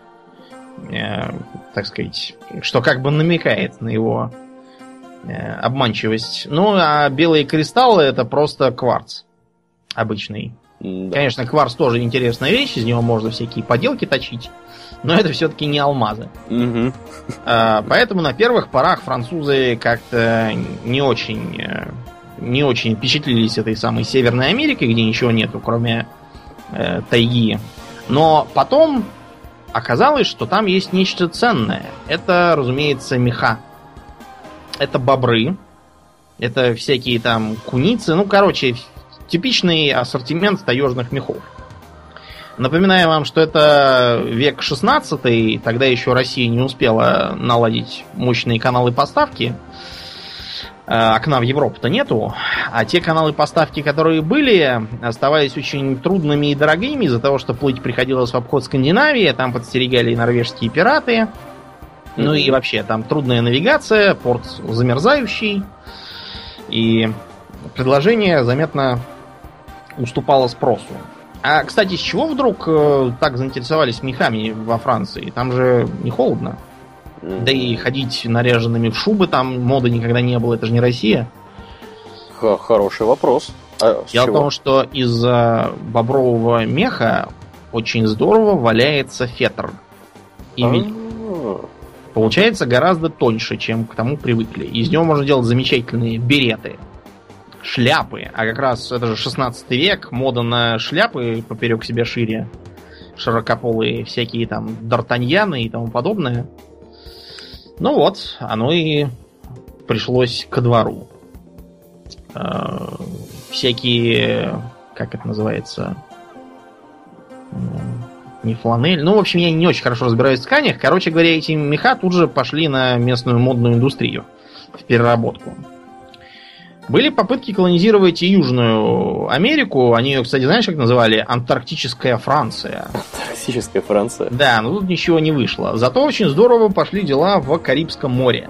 Э, так сказать, что как бы намекает на его Э, обманчивость. Ну, а белые кристаллы это просто кварц обычный. Да. Конечно, кварц тоже интересная вещь, из него можно всякие поделки точить, но это все-таки не алмазы. Угу. А, поэтому на первых порах французы как-то не очень, э, не очень впечатлились этой самой Северной Америкой, где ничего нету, кроме э, тайги. Но потом оказалось, что там есть нечто ценное. Это, разумеется, меха это бобры, это всякие там куницы, ну, короче, типичный ассортимент таежных мехов. Напоминаю вам, что это век 16 тогда еще Россия не успела наладить мощные каналы поставки. Э, окна в Европу-то нету. А те каналы поставки, которые были, оставались очень трудными и дорогими из-за того, что плыть приходилось в обход Скандинавии, там подстерегали и норвежские пираты. Ну и вообще, там трудная навигация, порт замерзающий. И предложение заметно уступало спросу. А, кстати, с чего вдруг э, так заинтересовались мехами во Франции? Там же не холодно. Mm-hmm. Да и ходить наряженными в шубы там моды никогда не было, это же не Россия. Х- хороший вопрос. А Дело в том, что из-за бобрового меха очень здорово валяется фетр. И ведь получается гораздо тоньше, чем к тому привыкли. Из него можно делать замечательные береты, шляпы. А как раз это же 16 век, мода на шляпы поперек себя шире. Широкополые всякие там д'Артаньяны и тому подобное. Ну вот, оно и пришлось ко двору. Всякие, как это называется, не фланель. Ну, в общем, я не очень хорошо разбираюсь в тканях. Короче говоря, эти меха тут же пошли на местную модную индустрию в переработку. Были попытки колонизировать и Южную Америку. Они ее, кстати, знаешь, как называли? Антарктическая Франция. Антарктическая Франция. Да, но тут ничего не вышло. Зато очень здорово пошли дела в Карибском море.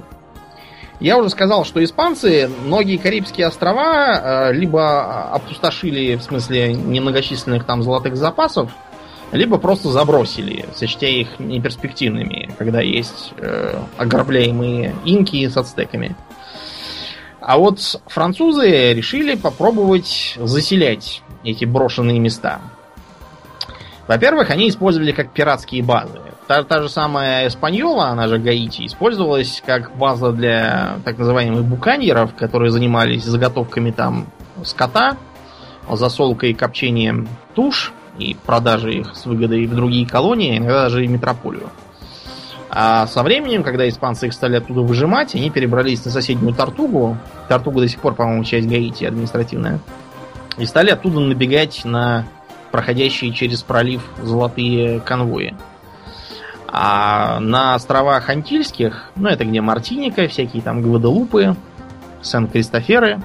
Я уже сказал, что испанцы многие Карибские острова э, либо опустошили, в смысле немногочисленных там золотых запасов, либо просто забросили, сочтя их неперспективными, когда есть э, ограбляемые инки с ацтеками. А вот французы решили попробовать заселять эти брошенные места. Во-первых, они использовали как пиратские базы. Та, та же самая Эспаньола, она же Гаити, использовалась как база для так называемых буканьеров, которые занимались заготовками там скота, засолкой и копчением туш и продажей их с выгодой в другие колонии, иногда даже и метрополию. А со временем, когда испанцы их стали оттуда выжимать, они перебрались на соседнюю Тартугу. Тартуга до сих пор, по-моему, часть Гаити административная. И стали оттуда набегать на проходящие через пролив золотые конвои. А на островах Антильских, ну это где Мартиника, всякие там Гваделупы, Сен-Кристоферы,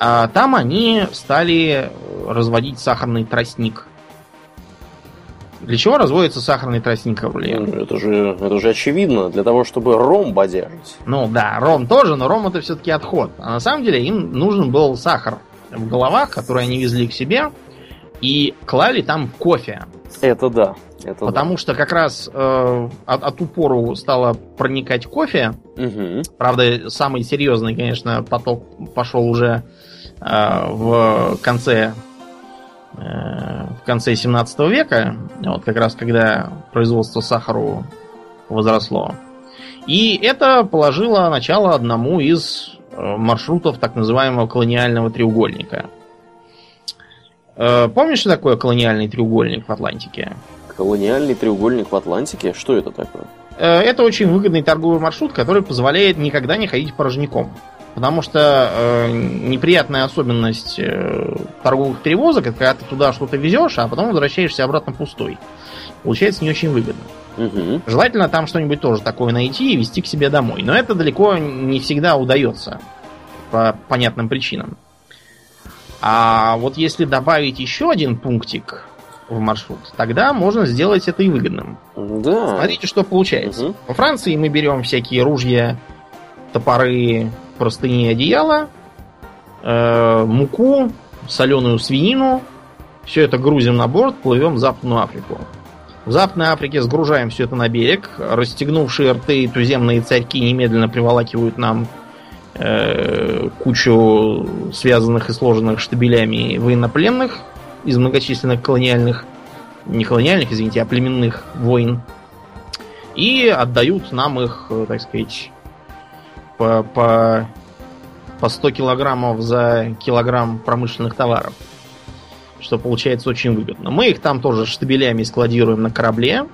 а там они стали разводить сахарный тростник – для чего разводится сахарный тростник, Аурлиен? Ну, это же, это же очевидно, для того, чтобы ром бодяжить. Ну да, ром тоже, но ром это все-таки отход. А на самом деле им нужен был сахар в головах, который они везли к себе, и клали там кофе. Это да. Это Потому да. что как раз э, от, от упору стало проникать кофе. Угу. Правда, самый серьезный, конечно, поток пошел уже э, в конце в конце 17 века, вот как раз когда производство сахару возросло. И это положило начало одному из э, маршрутов так называемого колониального треугольника. Э, помнишь, что такое колониальный треугольник в Атлантике? Колониальный треугольник в Атлантике? Что это такое? Это очень выгодный торговый маршрут, который позволяет никогда не ходить порожняком. Потому что э, неприятная особенность э, торговых перевозок это когда ты туда что-то везешь, а потом возвращаешься обратно пустой. Получается не очень выгодно. Угу. Желательно там что-нибудь тоже такое найти и везти к себе домой. Но это далеко не всегда удается. По понятным причинам. А вот если добавить еще один пунктик в маршрут, тогда можно сделать это и выгодным. Да. Смотрите, что получается. Угу. Во Франции мы берем всякие ружья, топоры, простыни и одеяла, э, муку, соленую свинину. Все это грузим на борт, плывем в Западную Африку. В Западной Африке сгружаем все это на берег. Расстегнувшие рты туземные царьки немедленно приволакивают нам э, кучу связанных и сложенных штабелями военнопленных из многочисленных колониальных, не колониальных, извините, а племенных войн. И отдают нам их, э, так сказать, по, по, по 100 килограммов за килограмм промышленных товаров. Что получается очень выгодно. Мы их там тоже штабелями складируем на корабле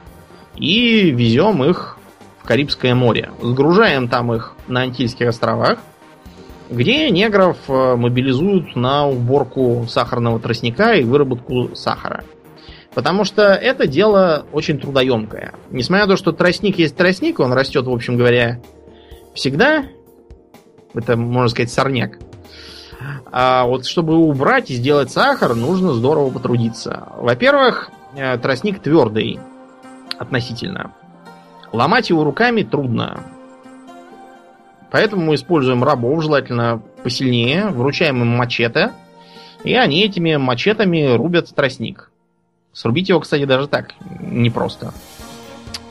и везем их в Карибское море. Сгружаем там их на Антильских островах, где негров э, мобилизуют на уборку сахарного тростника и выработку сахара. Потому что это дело очень трудоемкое. Несмотря на то, что тростник есть тростник, он растет, в общем говоря, всегда. Это, можно сказать, сорняк. А вот чтобы убрать и сделать сахар, нужно здорово потрудиться. Во-первых, э, тростник твердый относительно. Ломать его руками трудно. Поэтому мы используем рабов, желательно посильнее, вручаем им мачете, и они этими мачетами рубят тростник. Срубить его, кстати, даже так непросто.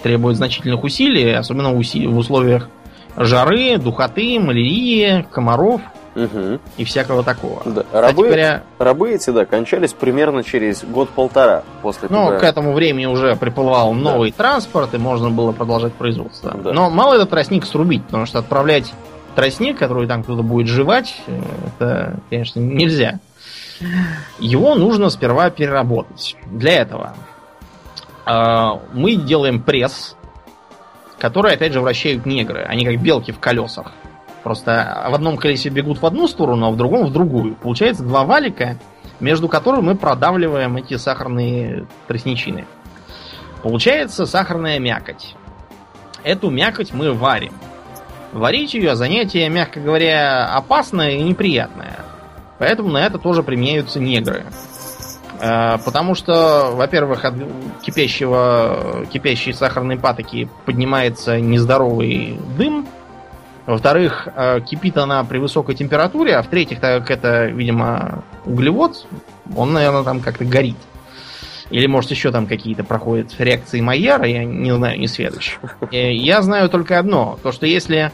Требует значительных усилий, особенно в условиях жары, духоты, малярии, комаров угу. и всякого такого. Да. Рабы, говоря, рабы эти, да, кончались примерно через год-полтора после Ну, когда... к этому времени уже приплывал новый да. транспорт, и можно было продолжать производство. Да. Но мало этот тростник срубить, потому что отправлять тростник, который там кто-то будет жевать, э, это, конечно, нельзя. Его нужно сперва переработать. Для этого э, мы делаем пресс, которые, опять же, вращают негры. Они как белки в колесах. Просто в одном колесе бегут в одну сторону, а в другом в другую. Получается два валика, между которыми мы продавливаем эти сахарные тростничины. Получается сахарная мякоть. Эту мякоть мы варим. Варить ее занятие, мягко говоря, опасное и неприятное. Поэтому на это тоже применяются негры. Э, потому что, во-первых, от кипящего, кипящей сахарной патоки поднимается нездоровый дым. Во-вторых, э, кипит она при высокой температуре. А в-третьих, так как это, видимо, углевод, он, наверное, там как-то горит. Или, может, еще там какие-то проходят реакции Майяра, я не знаю, не сведущ. Э, я знаю только одно. То, что если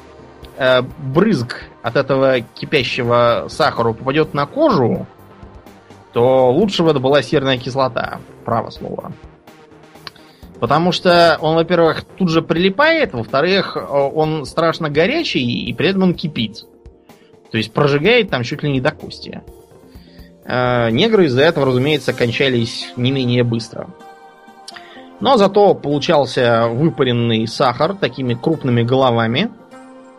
брызг от этого кипящего сахара попадет на кожу, то лучше бы это была серная кислота. Право слово. Потому что он, во-первых, тут же прилипает, во-вторых, он страшно горячий, и при этом он кипит. То есть прожигает там чуть ли не до кости. Э, негры из-за этого, разумеется, кончались не менее быстро. Но зато получался выпаренный сахар такими крупными головами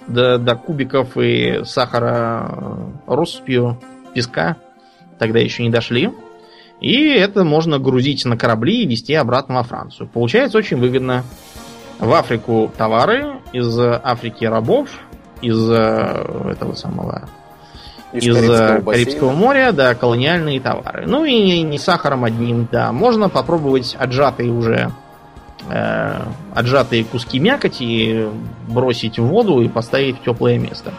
до, до кубиков и сахара россыпью песка. Тогда еще не дошли. И это можно грузить на корабли и везти обратно во Францию. Получается очень выгодно. В Африку товары, из Африки рабов, из э, этого самого из, из Карибского, Карибского моря, да, колониальные товары. Ну и не сахаром одним, да. Можно попробовать отжатые уже э, отжатые куски мякоти бросить в воду и поставить в теплое место.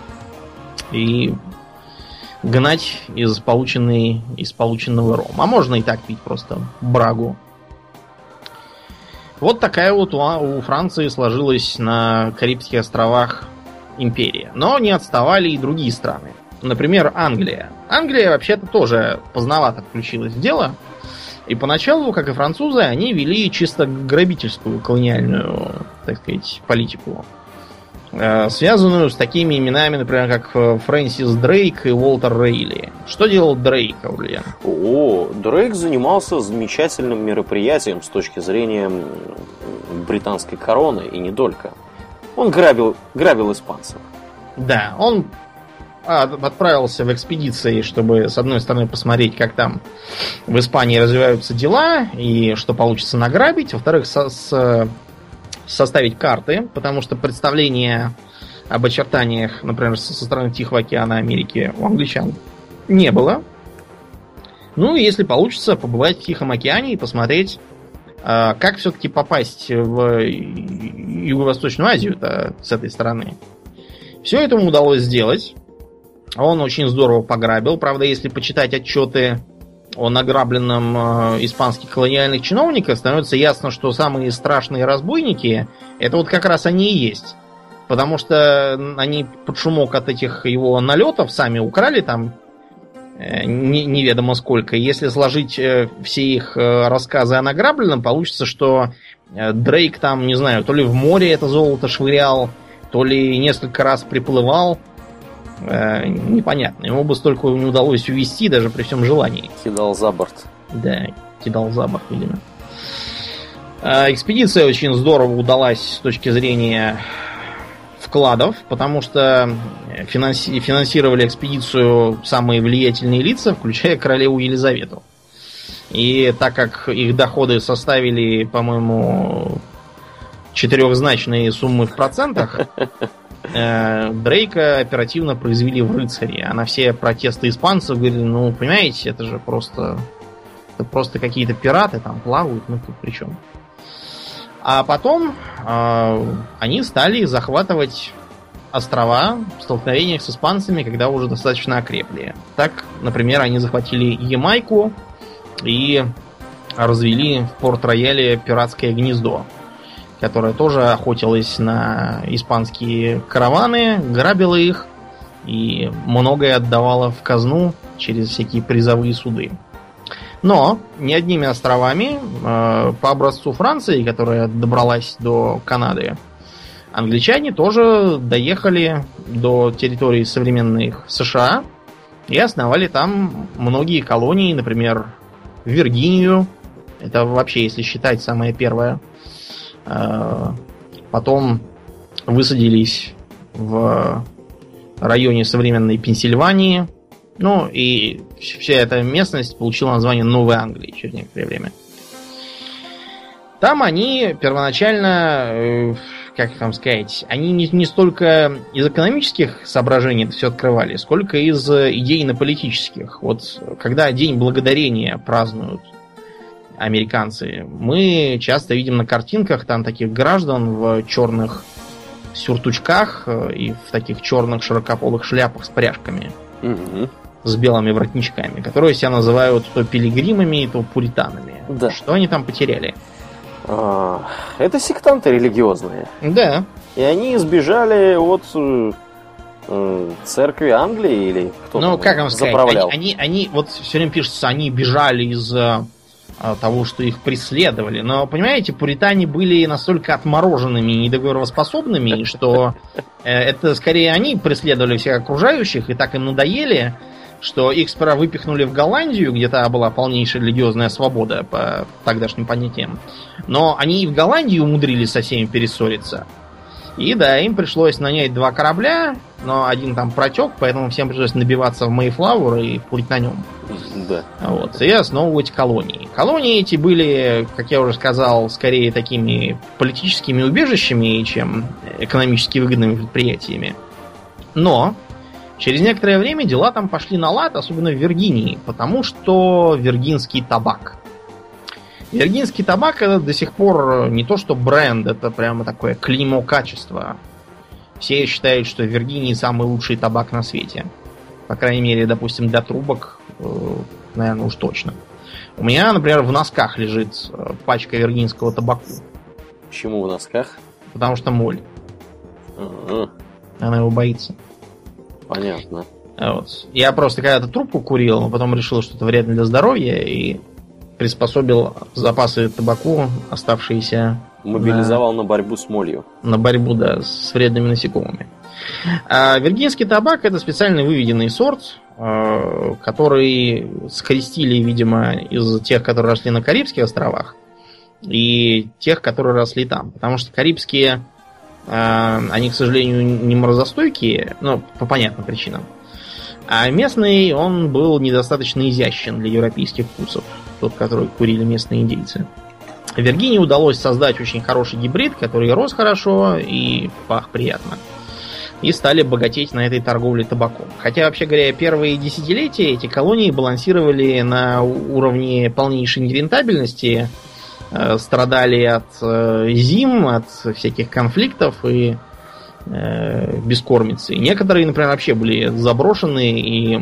И гнать из, полученной, из полученного рома. А можно и так пить просто брагу. Вот такая вот у, у Франции сложилась на Карибских островах империя. Но не отставали и другие страны. Например, Англия. Англия вообще-то тоже поздновато включилась в дело. И поначалу, как и французы, они вели чисто грабительскую колониальную, так сказать, политику. Э, связанную с такими именами, например, как Фрэнсис Дрейк и Уолтер Рейли. Что делал Дрейк, Аулиен? О, Дрейк занимался замечательным мероприятием с точки зрения британской короны и не только. Он грабил, грабил испанцев. Да, он а, отправился в экспедиции, чтобы, с одной стороны, посмотреть, как там в Испании развиваются дела и что получится награбить. Во-вторых, со с, составить карты, потому что представление об очертаниях, например, со стороны Тихого океана Америки у англичан не было. Ну, если получится, побывать в Тихом океане и посмотреть, а, как все-таки попасть в Юго-Восточную Азию с этой стороны. Все это ему удалось сделать. Он очень здорово пограбил. Правда, если почитать отчеты о награбленном э, испанских колониальных чиновниках, становится ясно, что самые страшные разбойники это вот как раз они и есть. Потому что они под шумок от этих его налетов сами украли там э, не, неведомо сколько. Если сложить э, все их э, рассказы о награбленном, получится, что Дрейк там, не знаю, то ли в море это золото швырял, то ли несколько раз приплывал э, непонятно. Ему бы столько не удалось увести, даже при всем желании. Кидал за борт. Да, кидал за борт, видимо. Э, экспедиция очень здорово удалась с точки зрения вкладов, потому что финанси- финансировали экспедицию самые влиятельные лица, включая королеву Елизавету. И так как их доходы составили, по-моему, четырехзначные суммы в процентах, (laughs) Дрейка оперативно произвели в рыцари. А на все протесты испанцев говорили, ну, понимаете, это же просто... Это просто какие-то пираты там плавают, ну тут при чем? А потом э, они стали захватывать острова в столкновениях с испанцами, когда уже достаточно окрепли. Так, например, они захватили Ямайку и развели в Порт-Рояле пиратское гнездо которая тоже охотилась на испанские караваны, грабила их и многое отдавала в казну через всякие призовые суды. Но не одними островами, э, по образцу Франции, которая добралась до Канады, англичане тоже доехали до территории современных США и основали там многие колонии, например, Виргинию. Это вообще, если считать, самая первая Э, потом высадились в районе современной Пенсильвании. Ну, и вся эта местность получила название Новой Англии через некоторое время. Там они первоначально, э, как там сказать, они не, не столько из экономических соображений это все открывали, сколько из идейно-политических. Вот когда День Благодарения празднуют американцы, мы часто видим на картинках там таких граждан в черных сюртучках э, и в таких черных широкополых шляпах с пряжками. Мгм. С белыми воротничками, которые себя называют то пилигримами, то пуританами. Да. Что они там потеряли? А, Это сектанты религиозные. Да, И они избежали от э, э, церкви Англии или кто ну как вам сказать, они, они, они- вот все время пишется, они бежали из того, что их преследовали. Но, понимаете, пуритане были настолько отмороженными и недоговороспособными, (laughs) что э, это скорее они преследовали всех окружающих и так им надоели, что их сперва выпихнули в Голландию, где то была полнейшая религиозная свобода по тогдашним понятиям. Но они и в Голландии умудрились со всеми перессориться. И да, им пришлось нанять два корабля, но один там протек, поэтому всем пришлось набиваться в Мейфлауэр и плыть на нем. Да. Вот, и основывать колонии. Колонии эти были, как я уже сказал, скорее такими политическими убежищами, чем экономически выгодными предприятиями. Но через некоторое время дела там пошли на лад, особенно в Виргинии, потому что виргинский табак. Виргинский табак это до сих пор не то что бренд, это прямо такое клеймо качества. Все считают, что в Виргинии самый лучший табак на свете. По крайней мере, допустим, для трубок, наверное, уж точно. У меня, например, в носках лежит э, пачка виргинского табаку, Почему в носках? потому что моль. Она его боится. понятно. Вот. Я просто когда-то трубку курил, но потом решил, что это вредно для здоровья, и приспособил запасы табаку, оставшиеся Мобилизовал на борьбу с молью. на борьбу да, с вредными насекомыми. А виргинский табак это специально выведенный сорт, э, который скрестили, видимо, из тех, которые росли на Карибских островах, и тех, которые росли там. Потому что карибские, э, они, к сожалению, не морозостойкие, ну, по понятным причинам. А местный, он был недостаточно изящен для европейских вкусов. Тот, который курили местные индейцы. Виргинии удалось создать очень хороший гибрид, который рос хорошо и пах приятно. И стали богатеть на этой торговле табаком. Хотя, вообще говоря, первые десятилетия эти колонии балансировали на уровне полнейшей нерентабельности, э, страдали от э, зим, от всяких конфликтов и э, бескормицы. Некоторые, например, вообще были заброшены и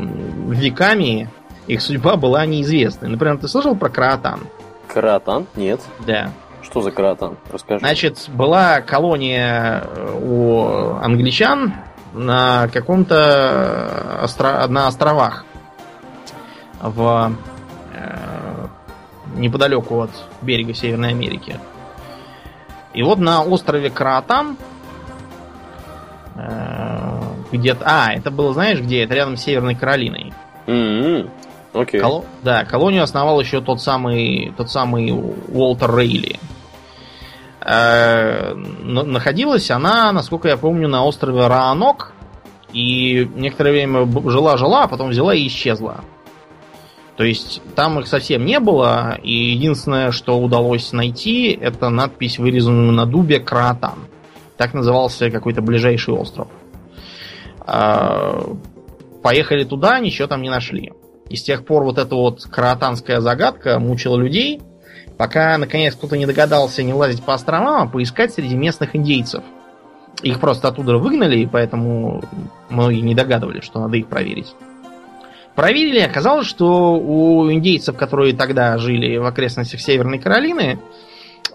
веками их судьба была неизвестна. Например, ты слышал про Краатан? Каратан? Нет. Да. Что за каратан? Расскажи. Значит, была колония э, у англичан на каком-то остро... на островах в э, неподалеку от берега Северной Америки. И вот на острове Краатан э, где-то... А, это было, знаешь, где? Это рядом с Северной Каролиной. М-м. Окей. Коло- Да, колонию основал еще тот самый, тот самый Уолтер Рейли. Э, на- Находилась она, насколько я помню, на острове Раанок. И некоторое время жила-жила, а потом взяла и исчезла. То есть там их совсем не было, и единственное, что удалось найти, это надпись, вырезанную на дубе Краатан. Так назывался какой-то ближайший остров. А, Поехали туда, ничего там не нашли. И с тех пор вот эта вот каратанская загадка мучила людей, пока наконец кто-то не догадался не лазить по островам, а поискать среди местных индейцев. Их просто оттуда выгнали, и поэтому многие не догадывались, что надо их проверить. Проверили, оказалось, что у индейцев, которые тогда жили в окрестностях Северной Каролины, э,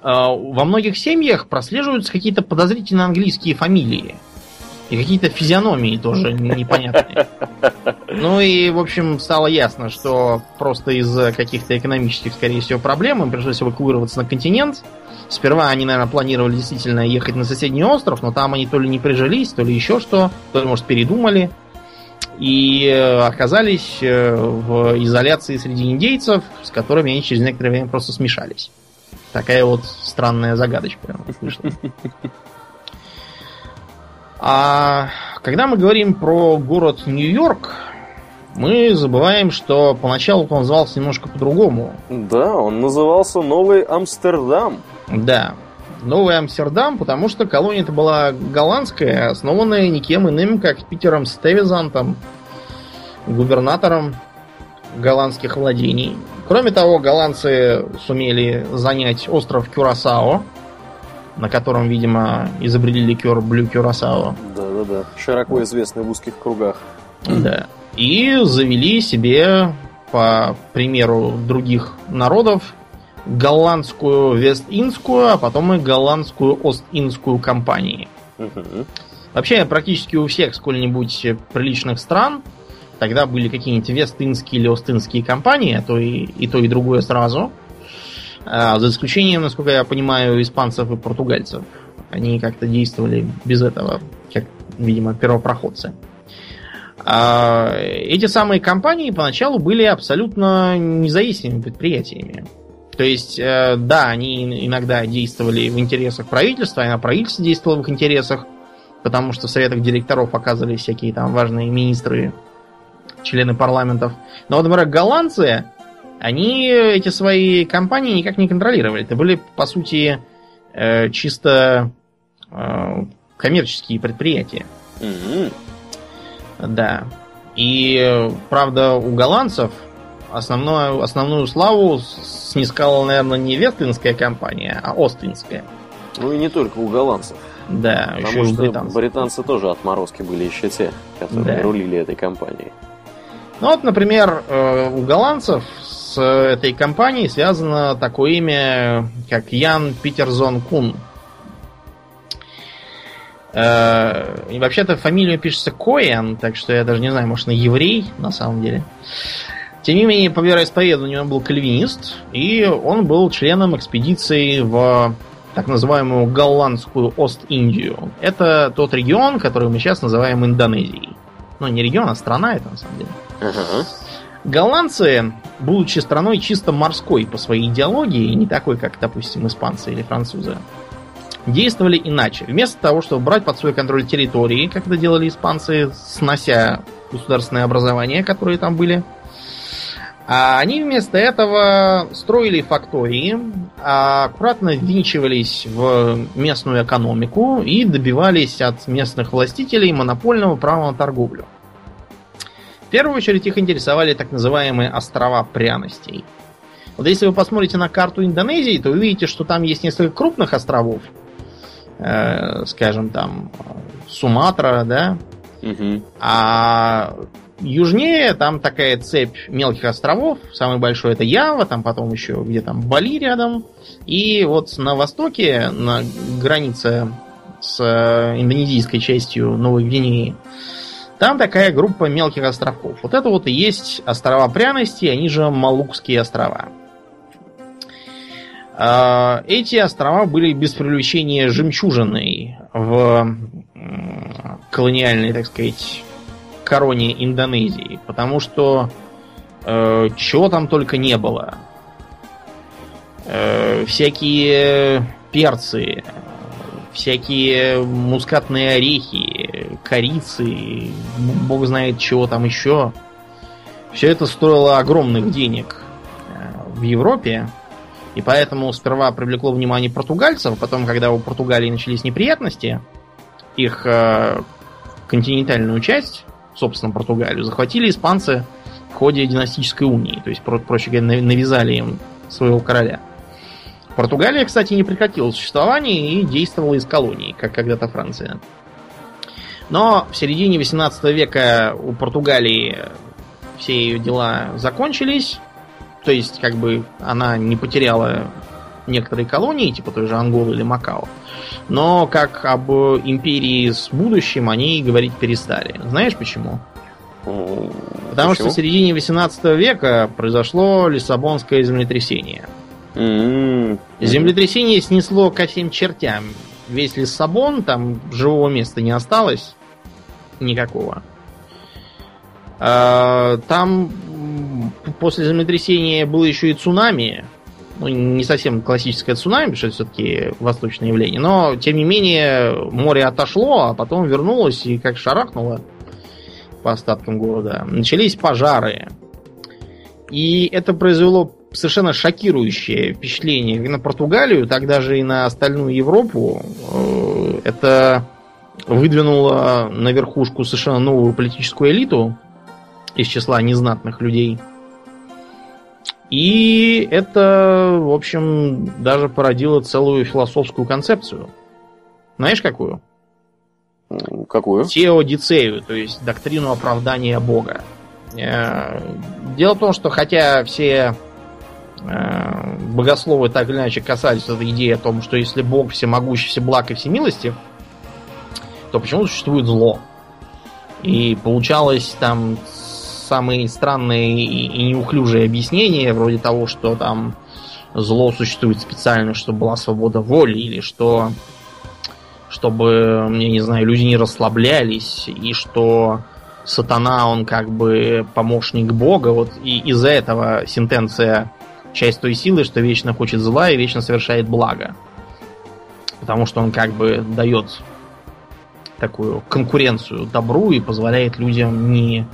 во многих семьях прослеживаются какие-то подозрительно английские фамилии. И какие-то физиономии тоже непонятные. Ну и, в общем, стало ясно, что просто из-за каких-то экономических, скорее всего, проблем им пришлось эвакуироваться на континент. Сперва они, наверное, планировали действительно ехать на соседний остров, но там они то ли не прижились, то ли еще что, то ли, может, передумали. И э, оказались э, в изоляции среди индейцев, с которыми они через некоторое время просто смешались. Такая вот странная загадочка вышла. А когда мы говорим про город Нью-Йорк, мы забываем, что поначалу он назывался немножко по-другому. Да, он назывался Новый Амстердам. Да, Новый Амстердам, потому что колония это была голландская, основанная никем иным, как Питером Стевизантом, губернатором голландских владений. Кроме того, голландцы сумели занять остров Кюрасао, на котором, видимо, изобрели ликер Блю Кюрасао. Да-да-да, широко известный в узких кругах. Да. И завели себе, по примеру других народов, голландскую Вест-Индскую, а потом и голландскую Ост-Индскую компании. Угу. Вообще, практически у всех сколь-нибудь приличных стран тогда были какие-нибудь Вест-Индские или Ост-Индские компании, а то и, и то, и другое сразу. А, за исключением, насколько я понимаю, испанцев и португальцев. Они как-то действовали без этого, как, видимо, первопроходцы. А, эти самые компании поначалу были абсолютно независимыми предприятиями. То есть, э, да, они иногда действовали в интересах правительства, а правительство действовало в их интересах, потому что в советах директоров оказывались всякие там важные министры, члены парламентов. Но вот, например, голландцы, они эти свои компании никак не контролировали. Это были, по сути, э, чисто э, коммерческие предприятия. Мгм. Да. И, правда, у голландцев основную, основную славу снискала, наверное, не Вестинская компания, а Остинская. Ну и не только у голландцев. Да, еще Потому у что британцев. британцы тоже отморозки были еще те, которые Да. рулили этой компанией. Ну вот, например, э, у голландцев с этой компанией связано такое имя, как Ян Питерзон Кун. Э, И вообще-то фамилия пишется Коэн, так что я даже не знаю, может, он еврей на самом деле. Тем не менее, по вероисповеданию он был кальвинист, и он был членом экспедиции в так называемую голландскую Ост-Индию. Это тот регион, который мы сейчас называем Индонезией. Ну, не регион, а страна это на самом деле. Ага. Голландцы, будучи страной чисто морской по своей идеологии, не такой, как, допустим, испанцы или французы, действовали иначе. Вместо того, чтобы брать под свой контроль территории, как это делали испанцы, снося государственные образования, которые там были, а они вместо этого строили фактории, а аккуратно ввинчивались в местную экономику и добивались от местных властителей монопольного права на торговлю. В первую очередь их интересовали так называемые острова пряностей. Вот если вы посмотрите на карту Индонезии, то увидите, что там есть несколько крупных островов. Э, скажем, там Суматра, да, Мгм. а южнее там такая цепь мелких островов. Самый большой это Ява, там потом еще где там Бали рядом. И вот на востоке, на границе с э, индонезийской частью Новой Гвинеи, там такая группа мелких островков. Вот это вот и есть острова пряности, они же Малукские острова. А, Эти острова были без привлечения жемчужиной в колониальной, так сказать, короне Индонезии, потому что э, чего там только не было. Э, всякие перцы, всякие мускатные орехи, корицы, м, бог знает чего там еще. Все это стоило огромных денег э, в Европе. И поэтому сперва привлекло внимание португальцев, потом, когда у Португалии начались неприятности, их э, континентальную часть, собственно, Португалию, захватили испанцы в ходе династической унии. То есть, про- проще говоря, нав- навязали им своего короля. Португалия, кстати, не прекратила существование и действовала из колонии, как когда-то Франция. Но в середине 18 века у Португалии все ее дела закончились. То есть, как бы она не потеряла некоторые колонии, типа той же Анголы или Макао. Но как об империи с будущим они говорить перестали. Знаешь почему? М, Потому почему? что в середине 18 века произошло Лиссабонское землетрясение. М, Землетрясение снесло ко всем чертям. Весь Лиссабон, там живого места не осталось. Никакого. А, Там после землетрясения было еще и цунами. Ну, не совсем классическое цунами, потому что это все-таки восточное явление. Но, тем не менее, море отошло, а потом вернулось и как шарахнуло по остаткам города. Начались пожары. И это произвело совершенно шокирующее впечатление как на Португалию, так даже и на остальную Европу. Э, это выдвинуло на верхушку совершенно новую политическую элиту из числа незнатных людей. И это, в общем, даже породило целую философскую концепцию. Знаешь, какую? Какую? Теодицею, то есть доктрину оправдания Бога. Э, дело в том, что хотя все богословы так или иначе касались этой идеи о том, что если Бог всемогущий, всеблаг и всемилостив, то почему существует зло? И получалось там самые странные и неуклюжие объяснения, вроде того, что там зло существует специально, чтобы была свобода воли, или что чтобы, я не знаю, люди не расслаблялись, и что сатана, он как бы помощник Бога. Вот и из-за этого сентенция часть той силы, что вечно хочет зла и вечно совершает благо. Потому что он как бы дает такую конкуренцию добру и позволяет людям не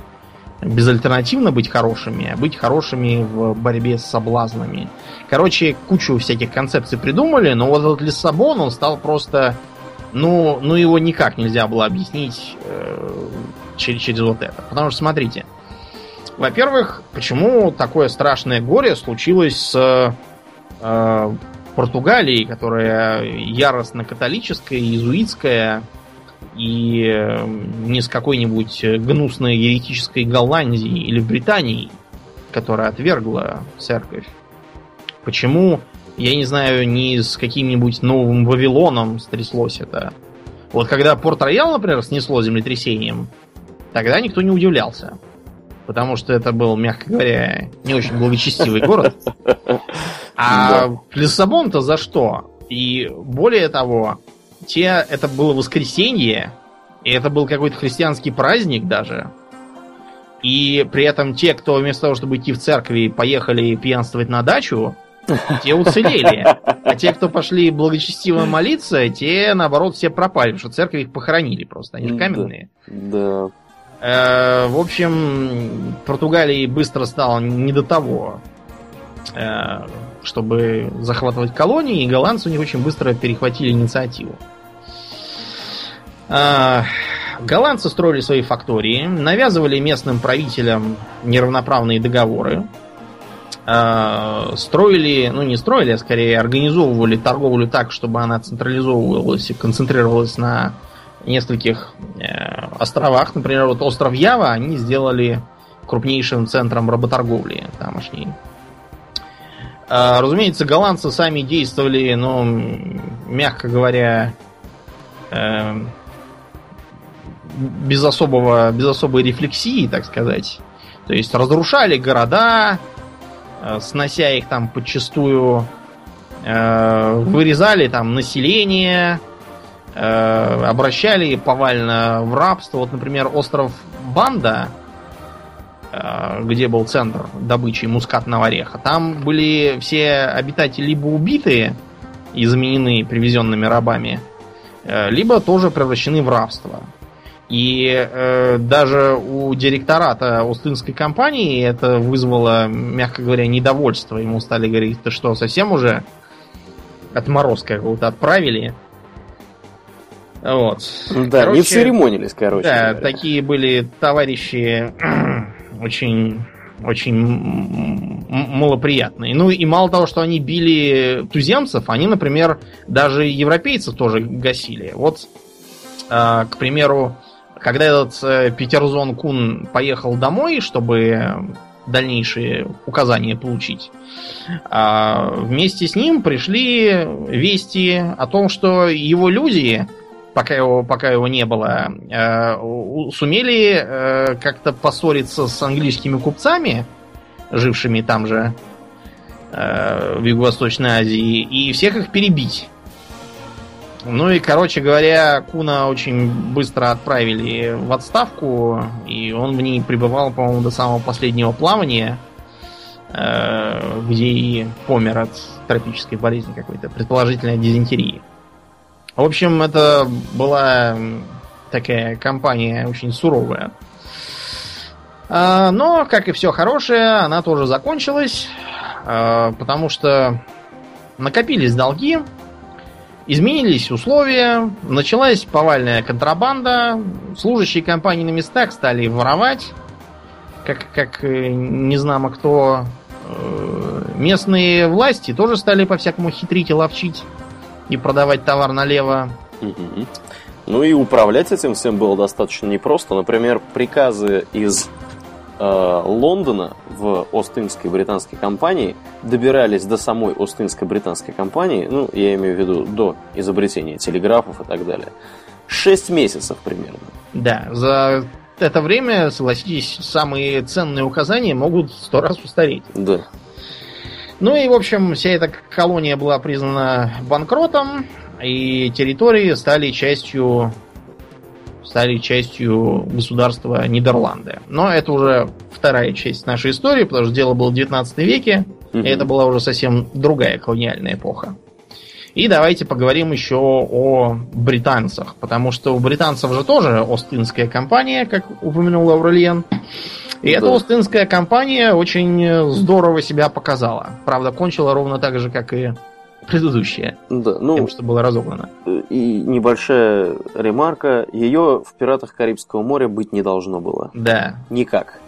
безальтернативно быть хорошими, а быть хорошими в борьбе с соблазнами. Короче, кучу всяких концепций придумали, но вот этот Лиссабон, он стал просто... Ну, ну его никак нельзя было объяснить э, через, через вот это. Потому что, смотрите, во-первых, почему такое страшное горе случилось с э, Португалией, которая яростно католическая, иезуитская, и эм, не с какой-нибудь гнусной еретической Голландии или Британии, которая отвергла церковь. Почему, я не знаю, не с каким-нибудь новым Вавилоном стряслось это. Вот когда Порт-Роял, например, снесло землетрясением, тогда никто не удивлялся. Потому что это был, мягко говоря, не очень благочестивый город. А (laughs) Лиссабон-то за что? И более того, те, это было воскресенье, и это был какой-то христианский праздник даже. И при этом те, кто вместо того, чтобы идти в церкви, поехали пьянствовать на дачу, (laughs) те уцелели. А те, кто пошли благочестиво молиться, те, наоборот, все пропали, потому что церкви их похоронили просто. Они же каменные. Да. Э, в общем, Португалии быстро стало не до того. Э, чтобы захватывать колонии, и голландцы у них очень быстро перехватили инициативу. А, голландцы строили свои фактории, навязывали местным правителям неравноправные договоры, строили, ну не строили, а скорее организовывали торговлю так, чтобы она централизовывалась и концентрировалась на нескольких э, островах. Например, вот остров Ява они сделали крупнейшим центром работорговли тамошней. А, разумеется, голландцы сами действовали, ну, мягко говоря, э, без особого, без особой рефлексии, так сказать. То есть разрушали города, э, снося их там подчастую, вырезали там население, обращали повально в рабство. Вот, например, остров Банда, Э, где был центр добычи мускатного ореха, там были все обитатели либо убитые и заменены привезенными рабами, э, либо тоже превращены в рабство. И э, даже у директората Остинской компании это вызвало, мягко говоря, недовольство. Ему стали говорить, ты что, совсем уже отморозка какого-то отправили? Вот. Да, короче, не церемонились, короче. Да, говоря. такие были товарищи (clears throat) очень очень малоприятные. Ну и мало того, что они били туземцев, они, например, даже европейцев тоже гасили. Вот, э, к примеру, когда этот э, Петерзон Кун поехал домой, чтобы дальнейшие указания получить, э, вместе с ним пришли вести о том, что его люди пока его, пока его не было, э, сумели э, как-то поссориться с английскими купцами, жившими там же э, в Юго-Восточной Азии, и всех их перебить. Ну и, короче говоря, Куна очень быстро отправили в отставку, и он в ней пребывал, по-моему, до самого последнего плавания. э, где и помер от тропической болезни какой-то, предположительно дизентерии. В общем, это была такая компания очень суровая. А, но, как и все хорошее, она тоже закончилась, а, потому что накопились долги, изменились условия, началась повальная контрабанда, служащие компании на местах стали воровать, как, как э, не знамо кто. Э, местные власти тоже стали по-всякому хитрить и ловчить и продавать товар налево. Ну и управлять этим всем было достаточно непросто. Например, приказы из э, Лондона в Ост-Индской британской компании добирались до самой Ост-Индской британской компании, ну, я имею в виду до изобретения телеграфов и так далее. Шесть месяцев примерно. Да, за это время, согласитесь, самые ценные указания могут сто раз устареть. Да. Ну и, в общем, вся эта колония была признана банкротом, и территории стали частью стали частью государства Нидерланды. Но это уже вторая часть нашей истории, потому что дело было в 19 веке, угу. и это была уже совсем другая колониальная эпоха. И давайте поговорим еще о британцах, потому что у британцев же тоже Остинская компания, как упомянул Аурельен. И да. эта Остинская компания очень здорово себя показала. Правда, кончила ровно так же, как и предыдущая. Да, ну, тем, что было разогнано. И небольшая ремарка. Ее в «Пиратах Карибского моря» быть не должно было. Да. Никак.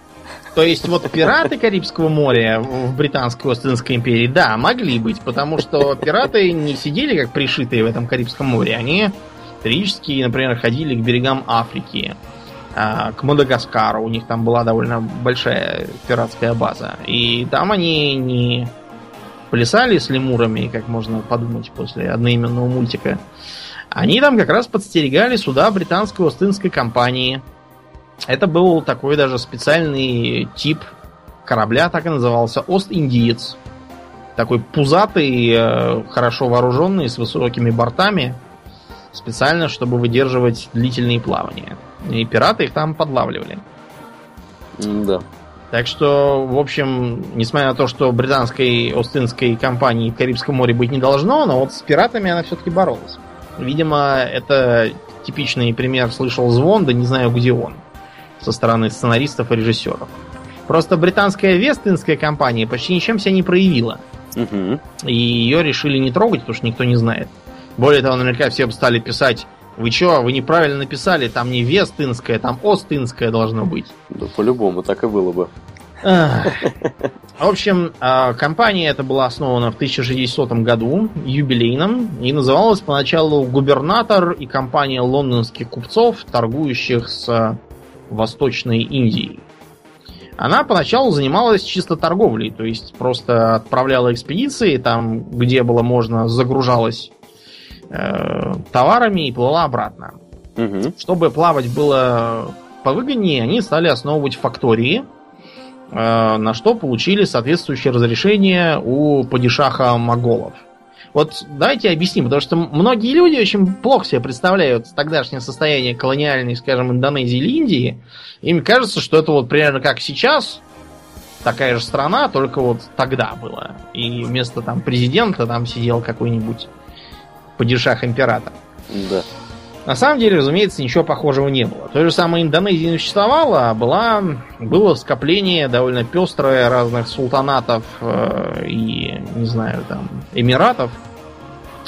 То есть вот пираты Карибского моря в Британской Остинской империи, да, могли быть, потому что пираты не сидели как пришитые в этом Карибском море. Они периодически, например, ходили к берегам Африки, к Мадагаскару. У них там была довольно большая пиратская база. И там они не плясали с лемурами, как можно подумать после одноименного мультика. Они там как раз подстерегали суда британской Остинской компании – это был такой даже специальный тип корабля, так и назывался, Ост-Индиец. Такой пузатый, э, хорошо вооруженный, с высокими бортами, специально, чтобы выдерживать длительные плавания. И пираты их там подлавливали. Да. Так что, в общем, несмотря на то, что британской Остинской компании в Карибском море быть не должно, но вот с пиратами она все-таки боролась. Видимо, это типичный пример слышал звон, да не знаю, где он со стороны сценаристов и режиссеров. Просто британская Вестинская компания почти ничем себя не проявила. Угу. И ее решили не трогать, потому что никто не знает. Более того, наверняка все бы стали писать вы что, вы неправильно написали, там не Вестинская, там Остинская должно быть. Да по-любому так и было бы. В общем, а, компания эта была основана в 1600 году, юбилейном, и называлась поначалу «Губернатор» и компания лондонских купцов, торгующих с Восточной Индии. Она поначалу занималась чисто торговлей, то есть просто отправляла экспедиции, там, где было можно, загружалась э, товарами и плыла обратно. Угу. Чтобы плавать было повыгоднее, они стали основывать фактории, э, на что получили соответствующее разрешение у падишаха моголов. Вот давайте объясним, потому что многие люди очень плохо себе представляют тогдашнее состояние колониальной, скажем, Индонезии или Индии. Им кажется, что это вот примерно как сейчас, такая же страна, только вот тогда было. И вместо там президента там сидел какой-нибудь падишах император. Да. На самом деле, разумеется, ничего похожего не было. То же самое Индонезия не существовала, а была, было скопление довольно пестрое разных султанатов э, и, не знаю, там, эмиратов,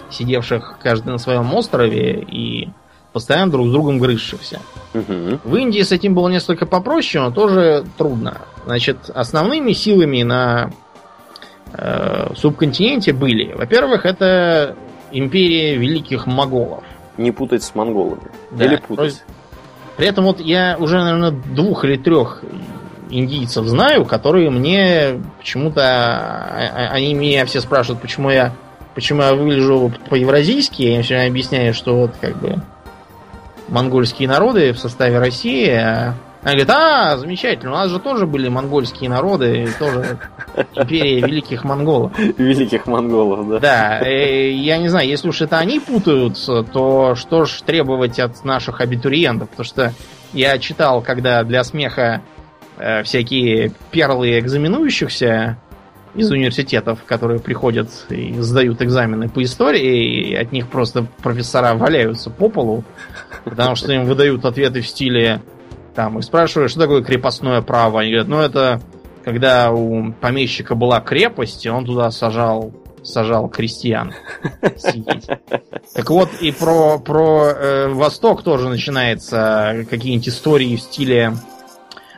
сидевших каждый на своем острове и постоянно друг с другом грызшихся. Угу. В Индии с этим было несколько попроще, но тоже трудно. Значит, основными силами на э, субконтиненте были, во-первых, это империя великих моголов не путать с монголами. Да. Или путать. При этом вот я уже, наверное, двух или трех индийцев знаю, которые мне почему-то... А, а, они меня все спрашивают, почему я почему я выгляжу по-евразийски. Я им все время объясняю, что вот как бы монгольские народы в составе России, а она говорит, а, замечательно, у нас же тоже были монгольские народы, тоже империя великих монголов. Великих монголов, да. Да, э, я не знаю, если уж это они путаются, то что ж требовать от наших абитуриентов? Потому что я читал, когда для смеха э, всякие перлы экзаменующихся из университетов, которые приходят и сдают экзамены по истории, и от них просто профессора валяются по полу, потому что им выдают ответы в стиле там, и спрашивают, что такое крепостное право. Они говорят, ну это когда у помещика была крепость, и он туда сажал сажал крестьян. Так вот, и про, про э, Восток тоже начинается какие-нибудь истории в стиле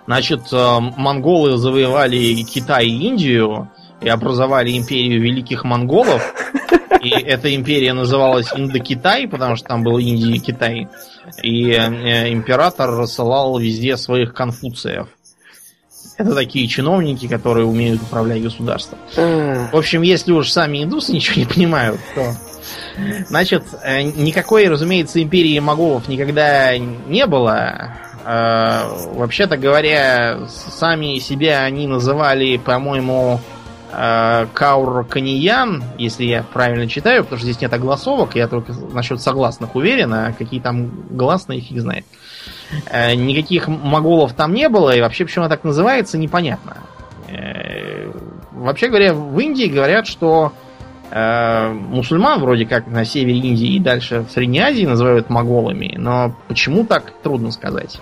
Значит, э, монголы завоевали Китай и Индию и образовали империю великих монголов. И эта империя называлась Индокитай, потому что там был Индия и Китай. И э, император рассылал везде своих конфуциев. Это такие чиновники, которые умеют управлять государством. В общем, если уж сами индусы ничего не понимают, то... Значит, э, никакой, разумеется, империи моголов никогда не было. Э, вообще-то говоря, сами себя они называли, по-моему, Каур Каниян, если я правильно читаю, потому что здесь нет огласовок, я только насчет согласных уверен, а какие там гласные, фиг знает. Э, никаких моголов там не было, и вообще, почему она так называется, непонятно. Вообще говоря, в Индии говорят, что мусульман вроде как на севере Индии и дальше в Средней Азии называют моголами, но почему так, трудно сказать.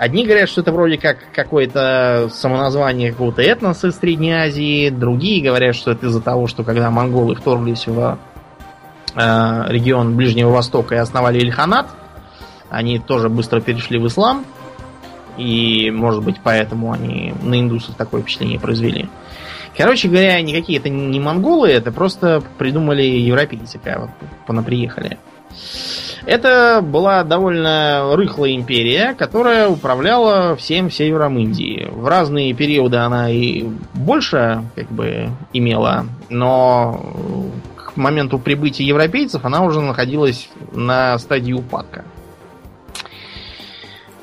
Одни говорят, что это вроде как какое-то самоназвание какого-то этноса из Средней Азии, другие говорят, что это из-за того, что когда монголы вторглись в э, регион Ближнего Востока и основали Ильханат, они тоже быстро перешли в ислам, и, может быть, поэтому они на индусов такое впечатление произвели. Короче говоря, никакие это не монголы, это просто придумали европейцы, когда вот понаприехали. Это была довольно рыхлая империя, которая управляла всем севером Индии. В разные периоды она и больше как бы имела, но к моменту прибытия европейцев она уже находилась на стадии упадка.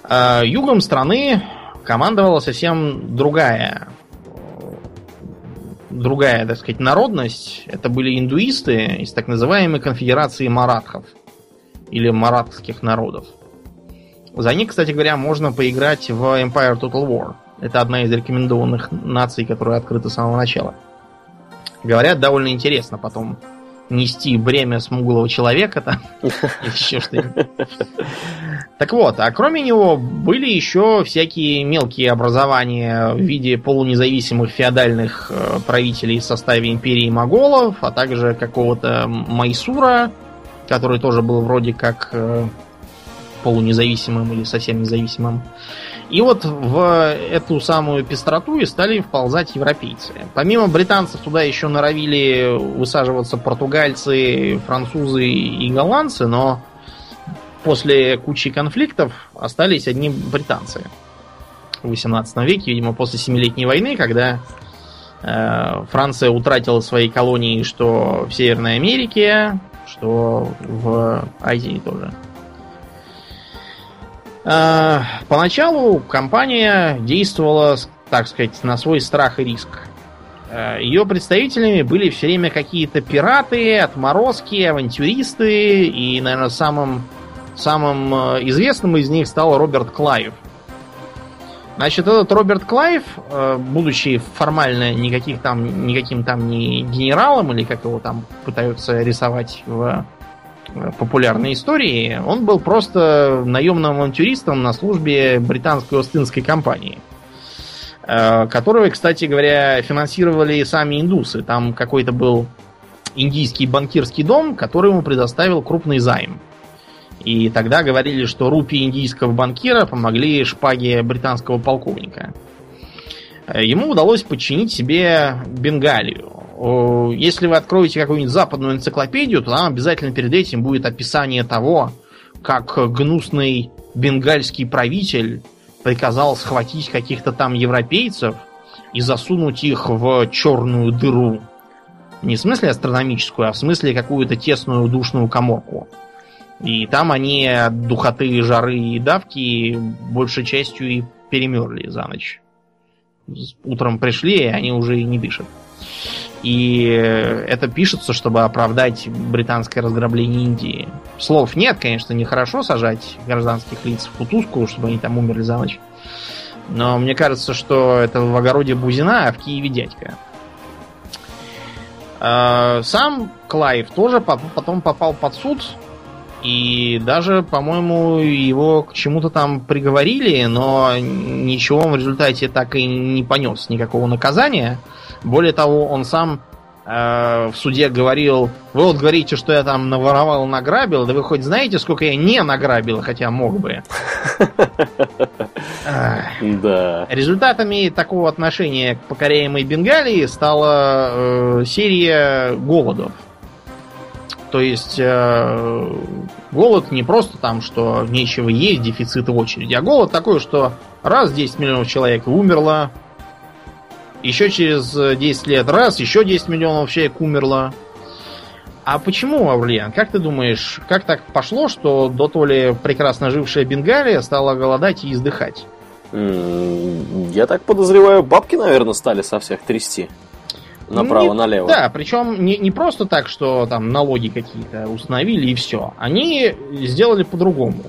А югом страны командовала совсем другая другая, так сказать, народность. Это были индуисты из так называемой конфедерации маратхов – или маратских народов. За них, кстати говоря, можно поиграть в Empire Total War. Это одна из рекомендованных наций, которая открыта с самого начала. Говорят, довольно интересно потом нести бремя смуглого человека там (laughs) еще что-нибудь. Так вот, а кроме него были еще всякие мелкие образования в виде полунезависимых феодальных э, правителей в составе империи моголов, а также какого-то Майсура, который тоже был вроде как э, полунезависимым или совсем независимым. И вот в эту самую пестроту и стали вползать европейцы. Помимо британцев туда еще норовили высаживаться португальцы, французы и голландцы, но после кучи конфликтов остались одни британцы в 18 веке, видимо, после Семилетней войны, когда э, Франция утратила свои колонии что в Северной Америке, что в Азии тоже. А, поначалу компания действовала, так сказать, на свой страх и риск. А, Ее представителями были все время какие-то пираты, отморозки, авантюристы, и, наверное, самым, самым э, известным из них стал Роберт Клайв – Значит, этот Роберт Клайв, э, будучи формально никаких там, никаким там не генералом, или как его там пытаются рисовать в популярной истории, он был просто наемным авантюристом на службе британской Остинской компании, э, которую, кстати говоря, финансировали сами индусы. Там какой-то был индийский банкирский дом, который ему предоставил крупный займ. И тогда говорили, что рупии индийского банкира помогли шпаге британского полковника. Ему удалось подчинить себе Бенгалию. Если вы откроете какую-нибудь западную энциклопедию, то там обязательно перед этим будет описание того, как гнусный бенгальский правитель приказал схватить каких-то там европейцев и засунуть их в черную дыру. Не в смысле астрономическую, а в смысле какую-то тесную душную коморку. И там они от духоты, жары и давки большей частью и перемерли за ночь. Утром пришли, и они уже и не дышат. И это пишется, чтобы оправдать британское разграбление Индии. Слов нет, конечно, нехорошо сажать гражданских лиц в кутузку, чтобы они там умерли за ночь. Но мне кажется, что это в огороде Бузина, а в Киеве дядька. Э, сам Клайв тоже потом попал под суд. И даже, по-моему, его к чему-то там приговорили, но ничего в результате так и не понес никакого наказания. Более того, он сам э, в суде говорил, вы вот говорите, что я там наворовал, награбил, да вы хоть знаете, сколько я не награбил, хотя мог бы. (laughs) Да. Результатами такого отношения к покоряемой Бенгалии стала э, серия голодов. То есть э, голод не просто там, что нечего есть, дефицит в очереди, а голод такой, что раз 10 миллионов человек умерло, еще через 10 лет раз, еще 10 миллионов человек умерло. А почему, Аурлиан? Как ты думаешь, как так пошло, что до то ли прекрасно жившая Бенгалия стала голодать и издыхать? Я так подозреваю, бабки, наверное, стали со всех трясти. Направо-налево. Да, причем не, не просто так, что там налоги какие-то установили и все. Они сделали по-другому.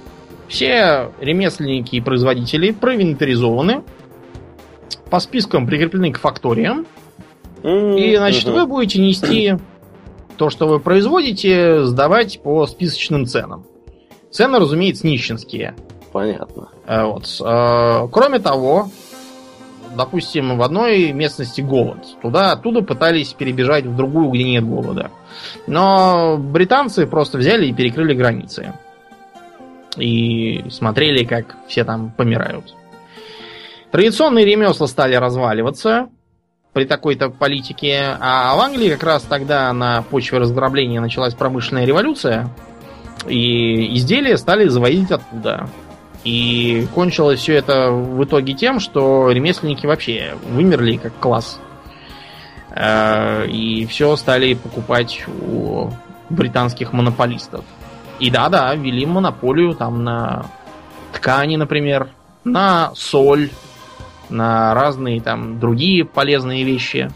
Все ремесленники и производители проинвентаризованы, по спискам прикреплены к факториям. И, значит, вы будете нести то, что вы производите, сдавать по списочным ценам. Цены, разумеется, нищенские. Понятно. Э, вот. Э, кроме того, допустим, в одной местности голод. Туда, оттуда пытались перебежать в другую, где нет голода. Но британцы просто взяли и перекрыли границы. И смотрели, как все там помирают. Традиционные ремесла стали разваливаться при такой-то политике, а в Англии как раз тогда на почве разграбления началась промышленная революция, и изделия стали завозить оттуда. И кончилось все это в итоге тем, что ремесленники вообще вымерли как класс. Э, и все стали покупать у британских монополистов. И да-да, ввели монополию там на ткани, например, на соль, на разные там другие полезные вещи.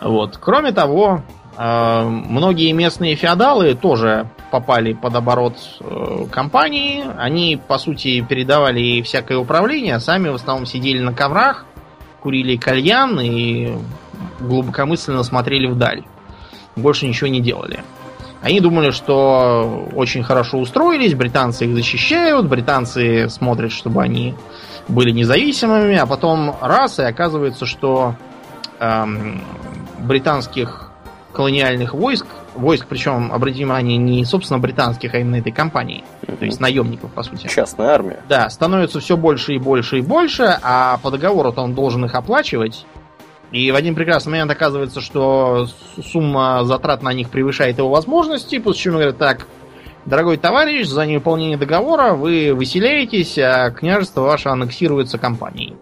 Вот. Кроме того, э, многие местные феодалы тоже попали под оборот э, компании. Они, по сути, передавали всякое управление, а сами в основном сидели на коврах, курили кальян и глубокомысленно смотрели вдаль. Больше ничего не делали. Они думали, что очень хорошо устроились, британцы их защищают, британцы смотрят, чтобы они были независимыми, а потом раз, и оказывается, что эм, британских колониальных войск войск, причем, обратите внимание, не, собственно, британских, а именно этой компании. Mm-hmm. То есть наемников, по сути. Частная армия. Да, становится все больше и больше и больше, а по договору-то он должен их оплачивать. И в один прекрасный момент оказывается, что сумма затрат на них превышает его возможности, после чего говорят, так, дорогой товарищ, за невыполнение договора вы выселяетесь, а княжество ваше аннексируется компанией.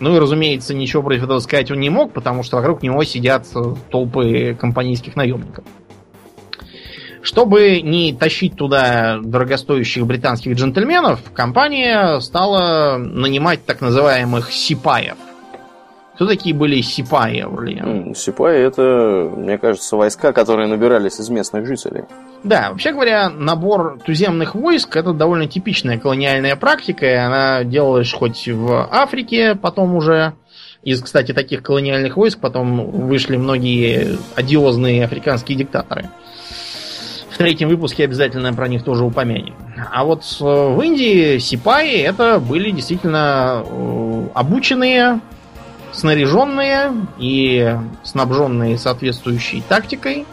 Ну и, разумеется, ничего против этого сказать он не мог, потому что вокруг него сидят толпы компанейских наемников. Чтобы не тащить туда дорогостоящих британских джентльменов, компания стала нанимать так называемых сипаев. Кто такие были сипаи, Аурлиен? Сипаи это, мне кажется, войска, которые набирались из местных жителей. Да, вообще говоря, набор туземных войск это довольно типичная колониальная практика, она делалась хоть в Африке, потом уже из, кстати, таких колониальных войск потом вышли многие одиозные африканские диктаторы. В третьем выпуске обязательно про них тоже упомянем. А вот в Индии сипаи это были действительно э, обученные, снаряженные и снабженные соответствующей тактикой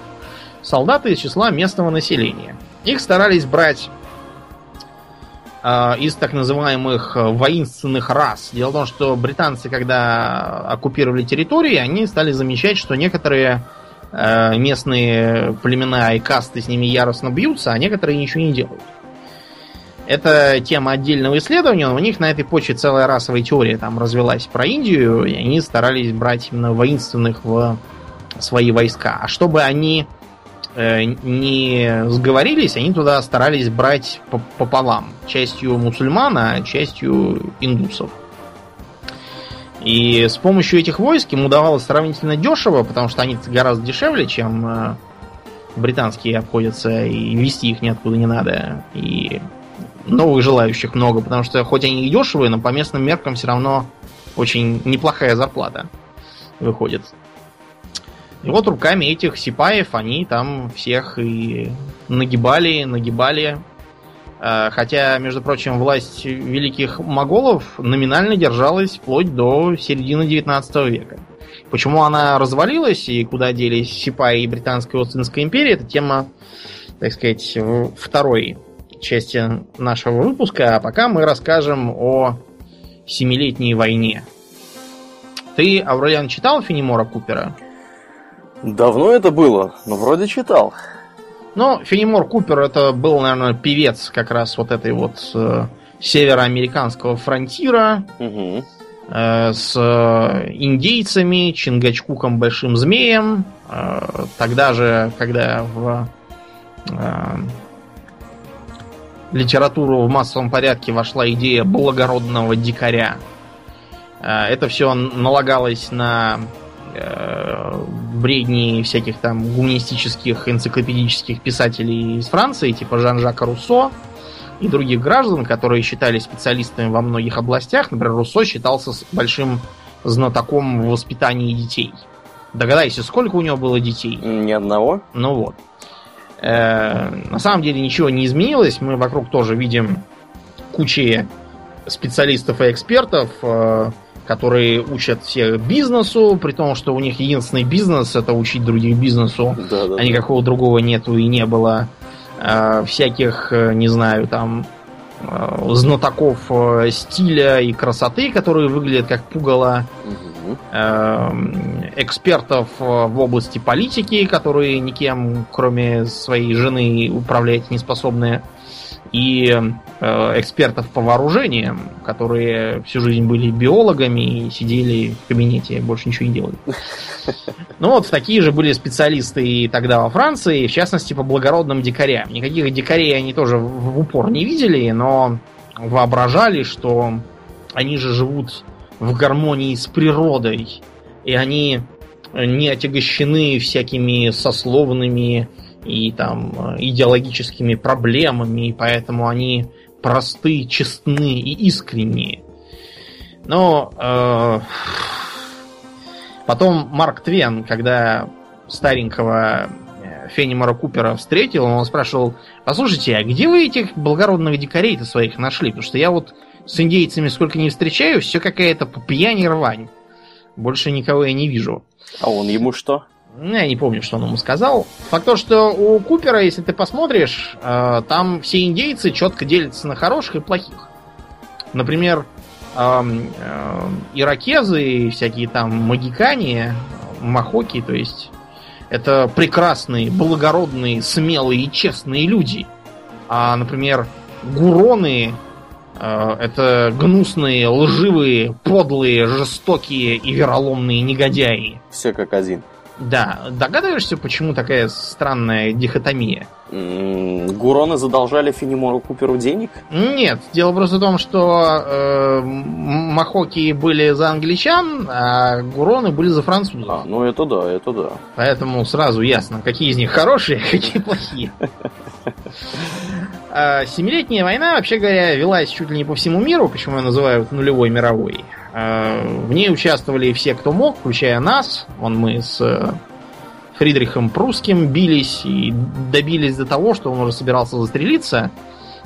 солдаты из числа местного населения. Их старались брать э, из так называемых воинственных рас. Дело в том, что британцы, когда оккупировали территории, они стали замечать, что некоторые э, местные племена и касты с ними яростно бьются, а некоторые ничего не делают. Это тема отдельного исследования, но у них на этой почве целая расовая теория там развелась про Индию, и они старались брать именно воинственных в свои войска. А чтобы они Э, не сговорились, они туда старались брать пополам. Частью мусульман, а частью индусов. И с помощью этих войск им удавалось сравнительно дешево, потому что они гораздо дешевле, чем э, британские обходятся, и вести их ниоткуда не надо. И новых желающих много, потому что хоть они и дешевые, но по местным меркам все равно очень неплохая зарплата выходит. И вот руками этих сипаев они там всех и нагибали, нагибали. Э, хотя, между прочим, власть великих моголов номинально держалась вплоть до середины 19 века. Почему она развалилась и куда делись Сипаи и Британская Остинская империя, это тема, так сказать, второй части нашего выпуска. А пока мы расскажем о Семилетней войне. Ты, Аурелиан, читал Фенимора Купера? Давно это было, но вроде читал. Ну, Фенимор Купер это был, наверное, певец как раз вот этой вот э, североамериканского фронтира Угу. э, с э, индейцами, Чингачкуком Большим Змеем. Э, тогда же, когда в э, литературу в массовом порядке вошла идея благородного дикаря. Э, Это все налагалось на бредни всяких там гуманистических, энциклопедических писателей из Франции, типа Жан-Жака Руссо и других граждан, которые считались специалистами во многих областях. Например, Руссо считался большим знатоком в воспитании детей. Догадайся, сколько у него было детей? Ни одного. Ну вот. Э, на самом деле ничего не изменилось. Мы вокруг тоже видим кучи специалистов и экспертов, э, которые учат всех бизнесу, при том, что у них единственный бизнес это учить других бизнесу, Да, да. а никакого другого нету и не было. Э, всяких, э, не знаю, там э, знатоков э, стиля и красоты, которые выглядят как пугало Мгм. эм, экспертов э, в области политики, которые никем, кроме своей жены, управлять не способны, и э, экспертов по вооружениям, которые всю жизнь были биологами и сидели в кабинете, больше ничего не делали. Ну вот, такие же были специалисты и тогда во Франции, в частности, по благородным дикарям. Никаких дикарей они тоже в в упор не видели, но воображали, что они же живут в гармонии с природой, и они не отягощены всякими сословными и там э, идеологическими проблемами, и поэтому они просты, честны и искренние. Но э, потом Марк Твен, когда старенького э, Фенимора Купера встретил, он спрашивал, послушайте, а где вы этих благородных дикарей-то своих нашли? Потому что я вот с индейцами сколько не встречаюсь, все какая-то пьянь и рвань. Больше никого я не вижу. А он ему что? Ну, Я не помню, что он ему сказал. Факт то, что у Купера, если ты посмотришь, э, там все индейцы четко делятся на хороших и плохих. Например, эм, э, иракезы и всякие там магикане, махоки, то есть это прекрасные, благородные, смелые и честные люди. А, например, гуроны э, это гнусные, лживые, подлые, жестокие и вероломные негодяи. Все как один. Да, догадываешься, почему такая странная дихотомия? М, Гуроны задолжали Фенимору Куперу денег? Нет, дело просто в том, что э, махоки были за англичан, а гуроны были за французов. А, ну это да, это да. Поэтому сразу ясно, какие из них хорошие, а какие плохие. (laughs) А, Семилетняя война, вообще говоря, велась чуть ли не по всему миру, почему ее называют нулевой мировой. А, В ней участвовали все, кто мог, включая нас. Вон мы с э, Фридрихом Прусским бились и добились до того, что он уже собирался застрелиться.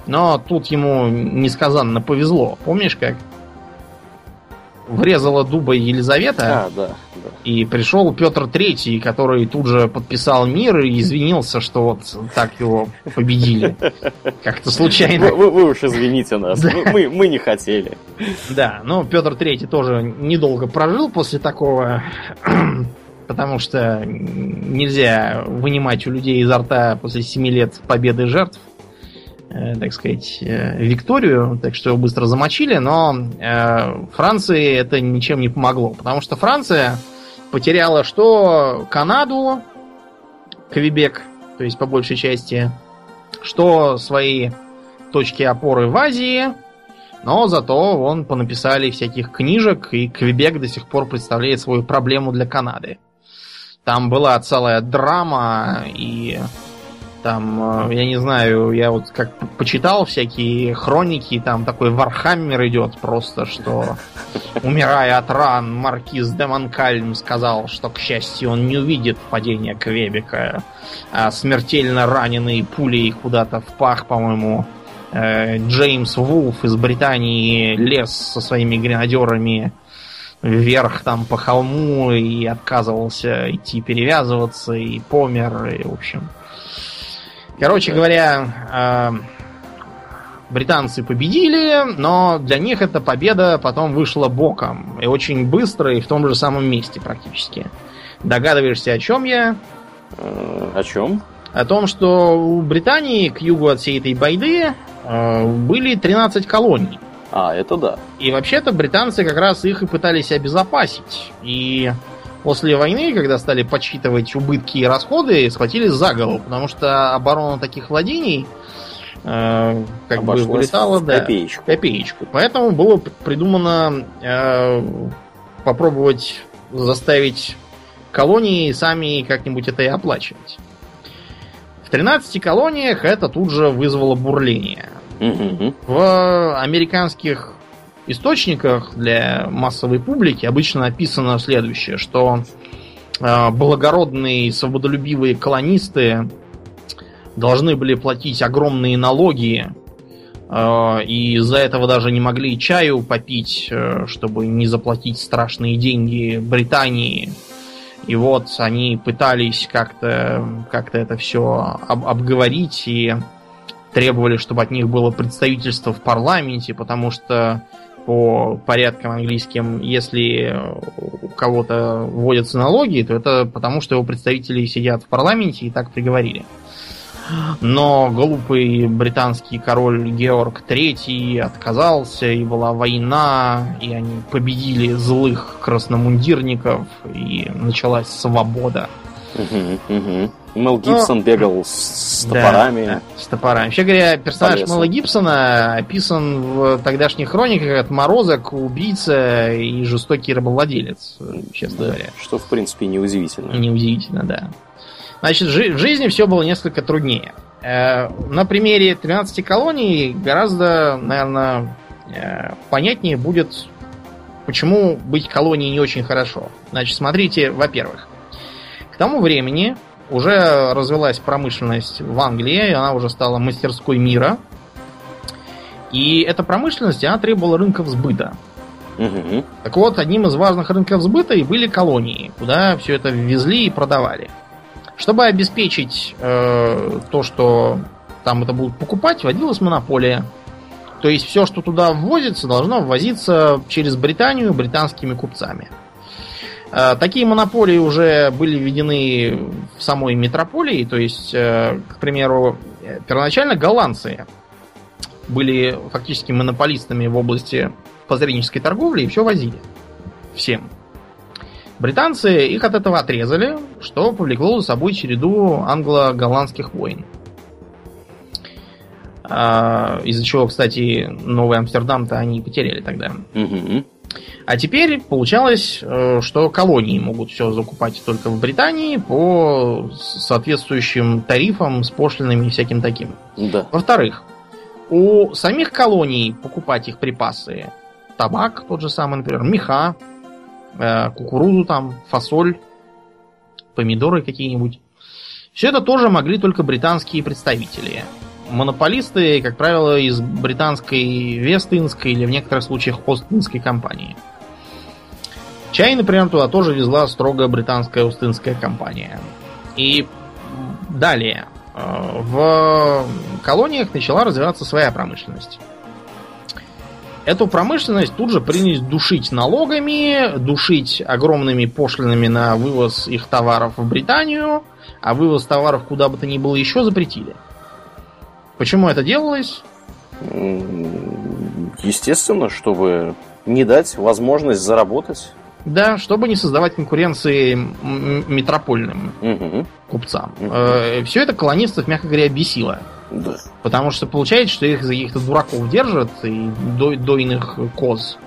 Но тут ему несказанно повезло. Помнишь, как врезала дуба Елизавета? А, да, да. И пришел Петр Третий, который тут же подписал мир и извинился, что вот так его победили. Как-то случайно. вы- вы уж извините нас, Да. мы, мы- не хотели. Да, но Петр Третий тоже недолго прожил после такого, (clears throat) потому что нельзя вынимать у людей изо рта после семи лет победы жертв, так сказать, э, Викторию, так что его быстро замочили, но э, Франции это ничем не помогло, потому что Франция потеряла что Канаду, Квебек, то есть по большей части, что свои точки опоры в Азии, но зато вон понаписали всяких книжек, и Квебек до сих пор представляет свою проблему для Канады. Там была целая драма и Там, э, я не знаю, я вот как почитал всякие хроники, там такой Warhammer идет просто, что умирая от ран, маркиз де Монкальм сказал, что, к счастью, он не увидит падения Квебека, а смертельно раненый пулей куда-то в пах, по-моему, э, Джеймс Вулф из Британии лез со своими гренадерами вверх там по холму и отказывался идти перевязываться и помер, и, в общем, Короче говоря, э, британцы победили, но для них эта победа потом вышла боком. И очень быстро, и в том же самом месте практически. Догадываешься, о чем я? О чем? О том, что у Британии к югу от всей этой байды э, были 13 колоний. А, это да. И вообще-то британцы как раз их и пытались обезопасить. И после войны, когда стали подсчитывать убытки и расходы, схватились за голову, потому что оборона таких владений э, как Обошлась бы вылетала в копеечку. Да, копеечку. Поэтому было придумано э, попробовать заставить колонии сами как-нибудь это и оплачивать. В 13 колониях это тут же вызвало бурление. Угу. В американских источниках для массовой публики обычно написано следующее, что э, благородные свободолюбивые колонисты должны были платить огромные налоги, э, и из-за этого даже не могли чаю попить, э, чтобы не заплатить страшные деньги Британии. И вот они пытались как-то как это все об обговорить и требовали, чтобы от них было представительство в парламенте, потому что по порядкам английским, если у кого-то вводятся налоги, то это потому, что его представители сидят в парламенте и так приговорили. Но глупый британский король Георг III отказался, и была война, и они победили злых красномундирников, и началась свобода. Угу, угу. Мел Гибсон ну, бегал с, с топорами. Да, с топорами. Вообще говоря, персонаж Мела Гибсона описан в тогдашних хрониках как отморозок, убийца и жестокий рабовладелец, честно да, говоря. Что, в принципе, неудивительно. Неудивительно, да. Значит, жи- в жизни все было несколько труднее. Э, на примере 13 колоний гораздо, наверное, э, понятнее будет, почему быть колонией не очень хорошо. Значит, смотрите, во-первых, к тому времени уже развелась промышленность в Англии, она уже стала мастерской мира. И эта промышленность, она требовала рынков сбыта. Угу. Так вот, одним из важных рынков сбыта и были колонии, куда все это ввезли и продавали. Чтобы обеспечить э, то, что там это будут покупать, вводилась монополия. То есть все, что туда ввозится, должно ввозиться через Британию британскими купцами. Такие монополии уже были введены в самой метрополии, то есть, э, к примеру, первоначально голландцы были фактически монополистами в области посреднической торговли и все возили. Всем. Британцы их от этого отрезали, что повлекло за собой череду англо-голландских войн. А, из-за чего, кстати, Новый Амстердам-то они потеряли тогда. Угу. А теперь получалось, э, что колонии могут все закупать только в Британии по соответствующим тарифам с пошлинами и всяким таким. Да. Во-вторых, у самих колоний покупать их припасы, табак тот же самый, например, меха, э, кукурузу там, фасоль, помидоры какие-нибудь. Все это тоже могли только британские представители монополисты, как правило, из британской Вестинской или в некоторых случаях Остинской компании. Чай, например, туда тоже везла строго британская Остинская компания. И далее. Э, в колониях начала развиваться своя промышленность. Эту промышленность тут же принялись душить налогами, душить огромными пошлинами на вывоз их товаров в Британию, а вывоз товаров куда бы то ни было еще запретили. Почему это делалось? Естественно, чтобы не дать возможность заработать. Да, чтобы не создавать конкуренции метропольным угу. купцам. Угу. Э, все это колонистов, мягко говоря, бесило. Да. Потому что получается, что их за каких-то дураков держат и до, дойных коз,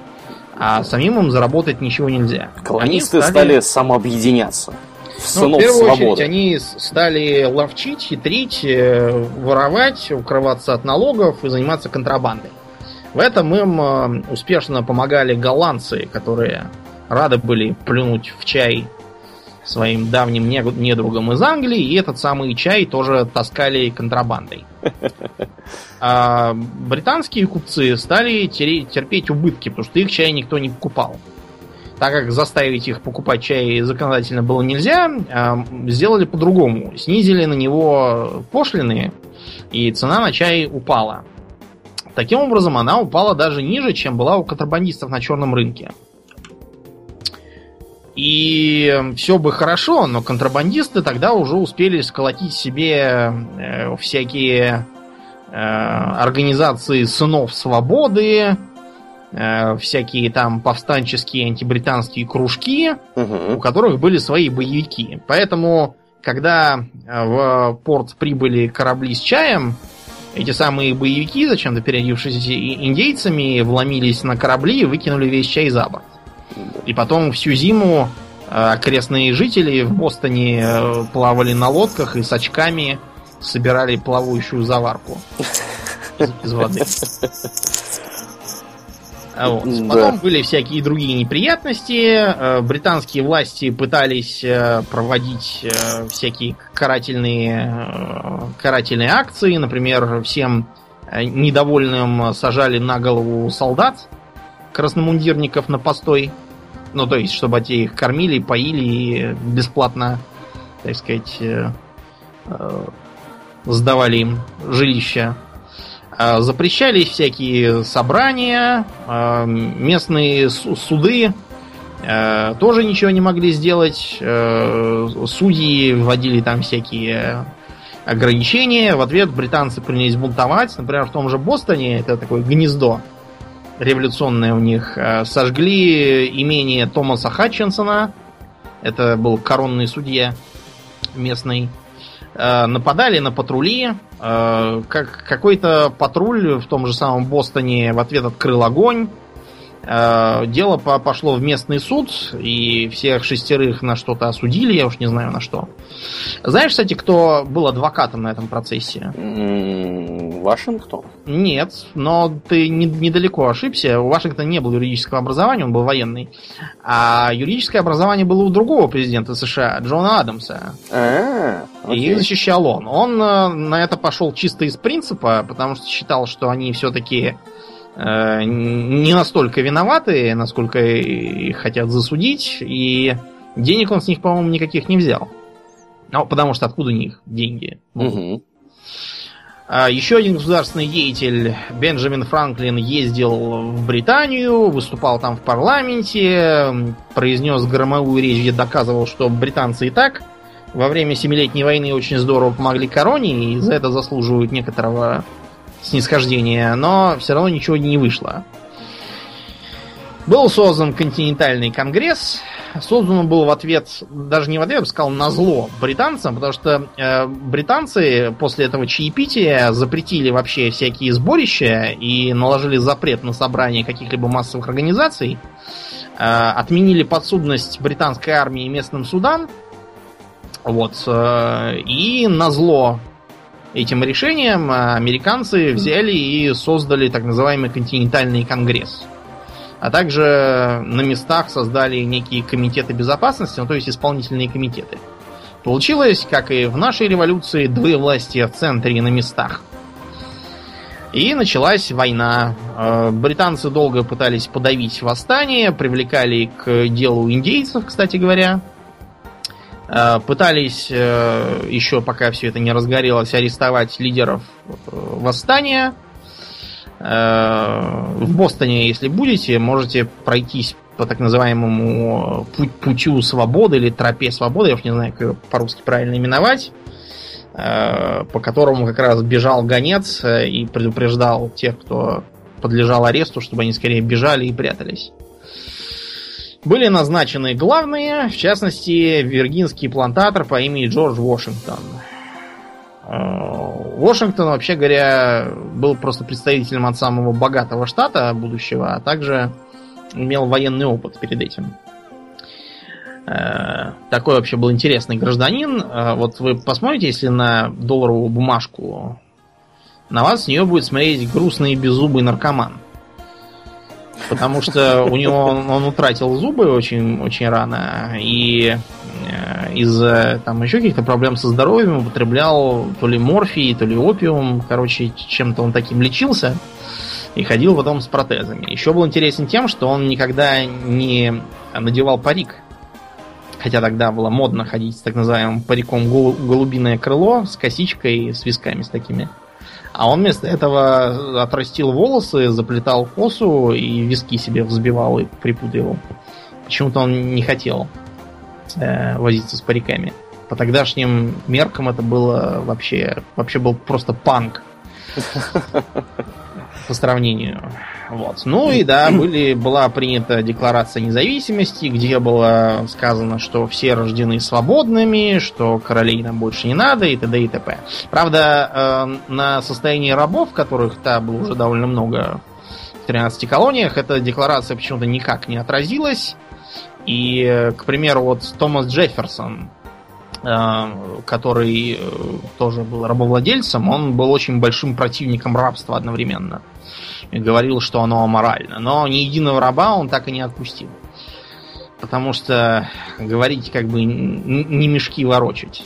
а самим им заработать ничего нельзя. Колонисты стали... стали самообъединяться. Ну, в первую свободы. очередь они стали ловчить, хитрить, э, воровать, укрываться от налогов и заниматься контрабандой. В этом им э, успешно помогали голландцы, которые рады были плюнуть в чай своим давним недругам из Англии, и этот самый чай тоже таскали контрабандой. (laughs) А британские купцы стали терпеть убытки, потому что их чай никто не покупал. Так как заставить их покупать чай законодательно было нельзя, а, сделали по-другому. Снизили на него пошлины, и цена на чай упала. Таким образом, она упала даже ниже, чем была у контрабандистов на черном рынке. И все бы хорошо, но контрабандисты тогда уже успели сколотить себе э, всякие э, организации сынов свободы, э, всякие там повстанческие антибританские кружки, угу. у которых были свои боевики. Поэтому, когда в порт прибыли корабли с чаем, эти самые боевики, зачем-то переодевшись индейцами, вломились на корабли и выкинули весь чай за борт. И потом всю зиму э, окрестные жители в Бостоне э, плавали на лодках и с очками собирали плавающую заварку из, из воды. (laughs) А вот. Да. Потом были всякие другие неприятности. Э, британские власти пытались проводить всякие карательные, карательные акции. Например, всем недовольным сажали на голову солдат, красномундирников на постой. Ну, то есть, чтобы те их кормили, поили и бесплатно, так сказать, э, э, сдавали им жилища. Э, запрещались всякие собрания, э, местные суды э, тоже ничего не могли сделать. Судьи вводили там всякие ограничения. В ответ британцы принялись бунтовать. Например, в том же Бостоне, это такое гнездо революционное у них. Сожгли имение Томаса Хатчинсона. Это был коронный судья местный. Э, нападали на патрули. Э, как какой-то патруль в том же самом Бостоне в ответ открыл огонь. Дело пошло в местный суд, и всех шестерых на что-то осудили, я уж не знаю на что. Знаешь, кстати, кто был адвокатом на этом процессе? Вашингтон? Нет, но ты не, недалеко ошибся. У Вашингтона не было юридического образования, он был военный. А юридическое образование было у другого президента США, Джона Адамса. А, И защищал он. Он э, на это пошел чисто из принципа, потому что считал, что они все-таки э, не настолько виноваты, насколько их хотят засудить, и денег он с них, по-моему, никаких не взял. Ну, потому что откуда у них деньги? Угу. Еще один государственный деятель, Бенджамин Франклин, ездил в Британию, выступал там в парламенте, произнес громовую речь, где доказывал, что британцы и так во время Семилетней войны очень здорово помогли короне, и за это заслуживают некоторого снисхождения, но все равно ничего не вышло. Был создан континентальный конгресс. Создан он был в ответ, даже не в ответ, я бы сказал, на зло британцам, потому что э, британцы после этого чаепития запретили вообще всякие сборища и наложили запрет на собрание каких-либо массовых организаций, э, отменили подсудность британской армии местным судам, вот, э, и на зло этим решением американцы взяли и создали так называемый континентальный конгресс а также на местах создали некие комитеты безопасности, ну то есть исполнительные комитеты. Получилось, как и в нашей революции, две власти в центре и на местах. И началась война. Э, британцы долго пытались подавить восстание, привлекали к делу индейцев, кстати говоря. Э, пытались э, еще, пока все это не разгорелось, арестовать лидеров восстания – Э, в Бостоне, если будете, можете пройтись по так называемому путь, путю свободы или тропе свободы, я уж не знаю, как по-русски правильно именовать, по которому как раз бежал гонец и предупреждал тех, кто подлежал аресту, чтобы они скорее бежали и прятались. Были назначены главные, в частности, виргинский плантатор по имени Джордж Вашингтон. Вашингтон, вообще говоря, был просто представителем от самого богатого штата будущего, а также имел военный опыт перед этим. Э, такой вообще был интересный гражданин. Э, вот вы посмотрите, если на долларовую бумажку, на вас с нее будет смотреть грустный беззубый наркоман. Потому что у него он, он утратил зубы очень, очень рано и э, из-за там еще каких-то проблем со здоровьем употреблял то ли морфий, то ли опиум. Короче, чем-то он таким лечился и ходил потом с протезами. Еще был интересен тем, что он никогда не надевал парик. Хотя тогда было модно ходить с так называемым париком голубиное крыло с косичкой, с висками с такими. А он вместо этого отрастил волосы, заплетал косу и виски себе взбивал и припутывал. Почему-то он не хотел э, возиться с париками. По тогдашним меркам это было вообще, вообще был просто панк (laughs) по сравнению. Вот. Ну и да, были, была принята декларация независимости, где было сказано, что все рождены свободными, что королей нам больше не надо и т.д. и т.п. Правда, э, на состоянии рабов, которых там было уже довольно много в 13 колониях, эта декларация почему-то никак не отразилась. И, к примеру, вот Томас Джефферсон, э, который э, тоже был рабовладельцем, он был очень большим противником рабства одновременно и говорил, что оно аморально. Но ни единого раба он так и не отпустил. Потому что говорить как бы не мешки ворочать.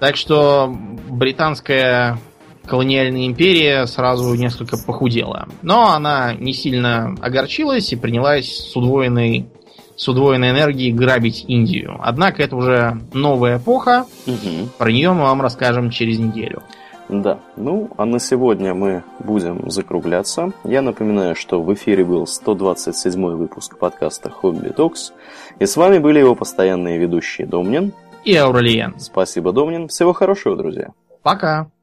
Так что британская колониальная империя сразу несколько похудела. Но она не сильно огорчилась и принялась с удвоенной, с удвоенной энергией грабить Индию. Однако это уже новая эпоха. Угу. Про нее мы вам расскажем через неделю. Да, ну а на сегодня мы будем закругляться. Я напоминаю, что в эфире был 127 выпуск подкаста Хобби Токс. И с вами были его постоянные ведущие Домнин и Ауралиен. Спасибо, Домнин. Всего хорошего, друзья. Пока.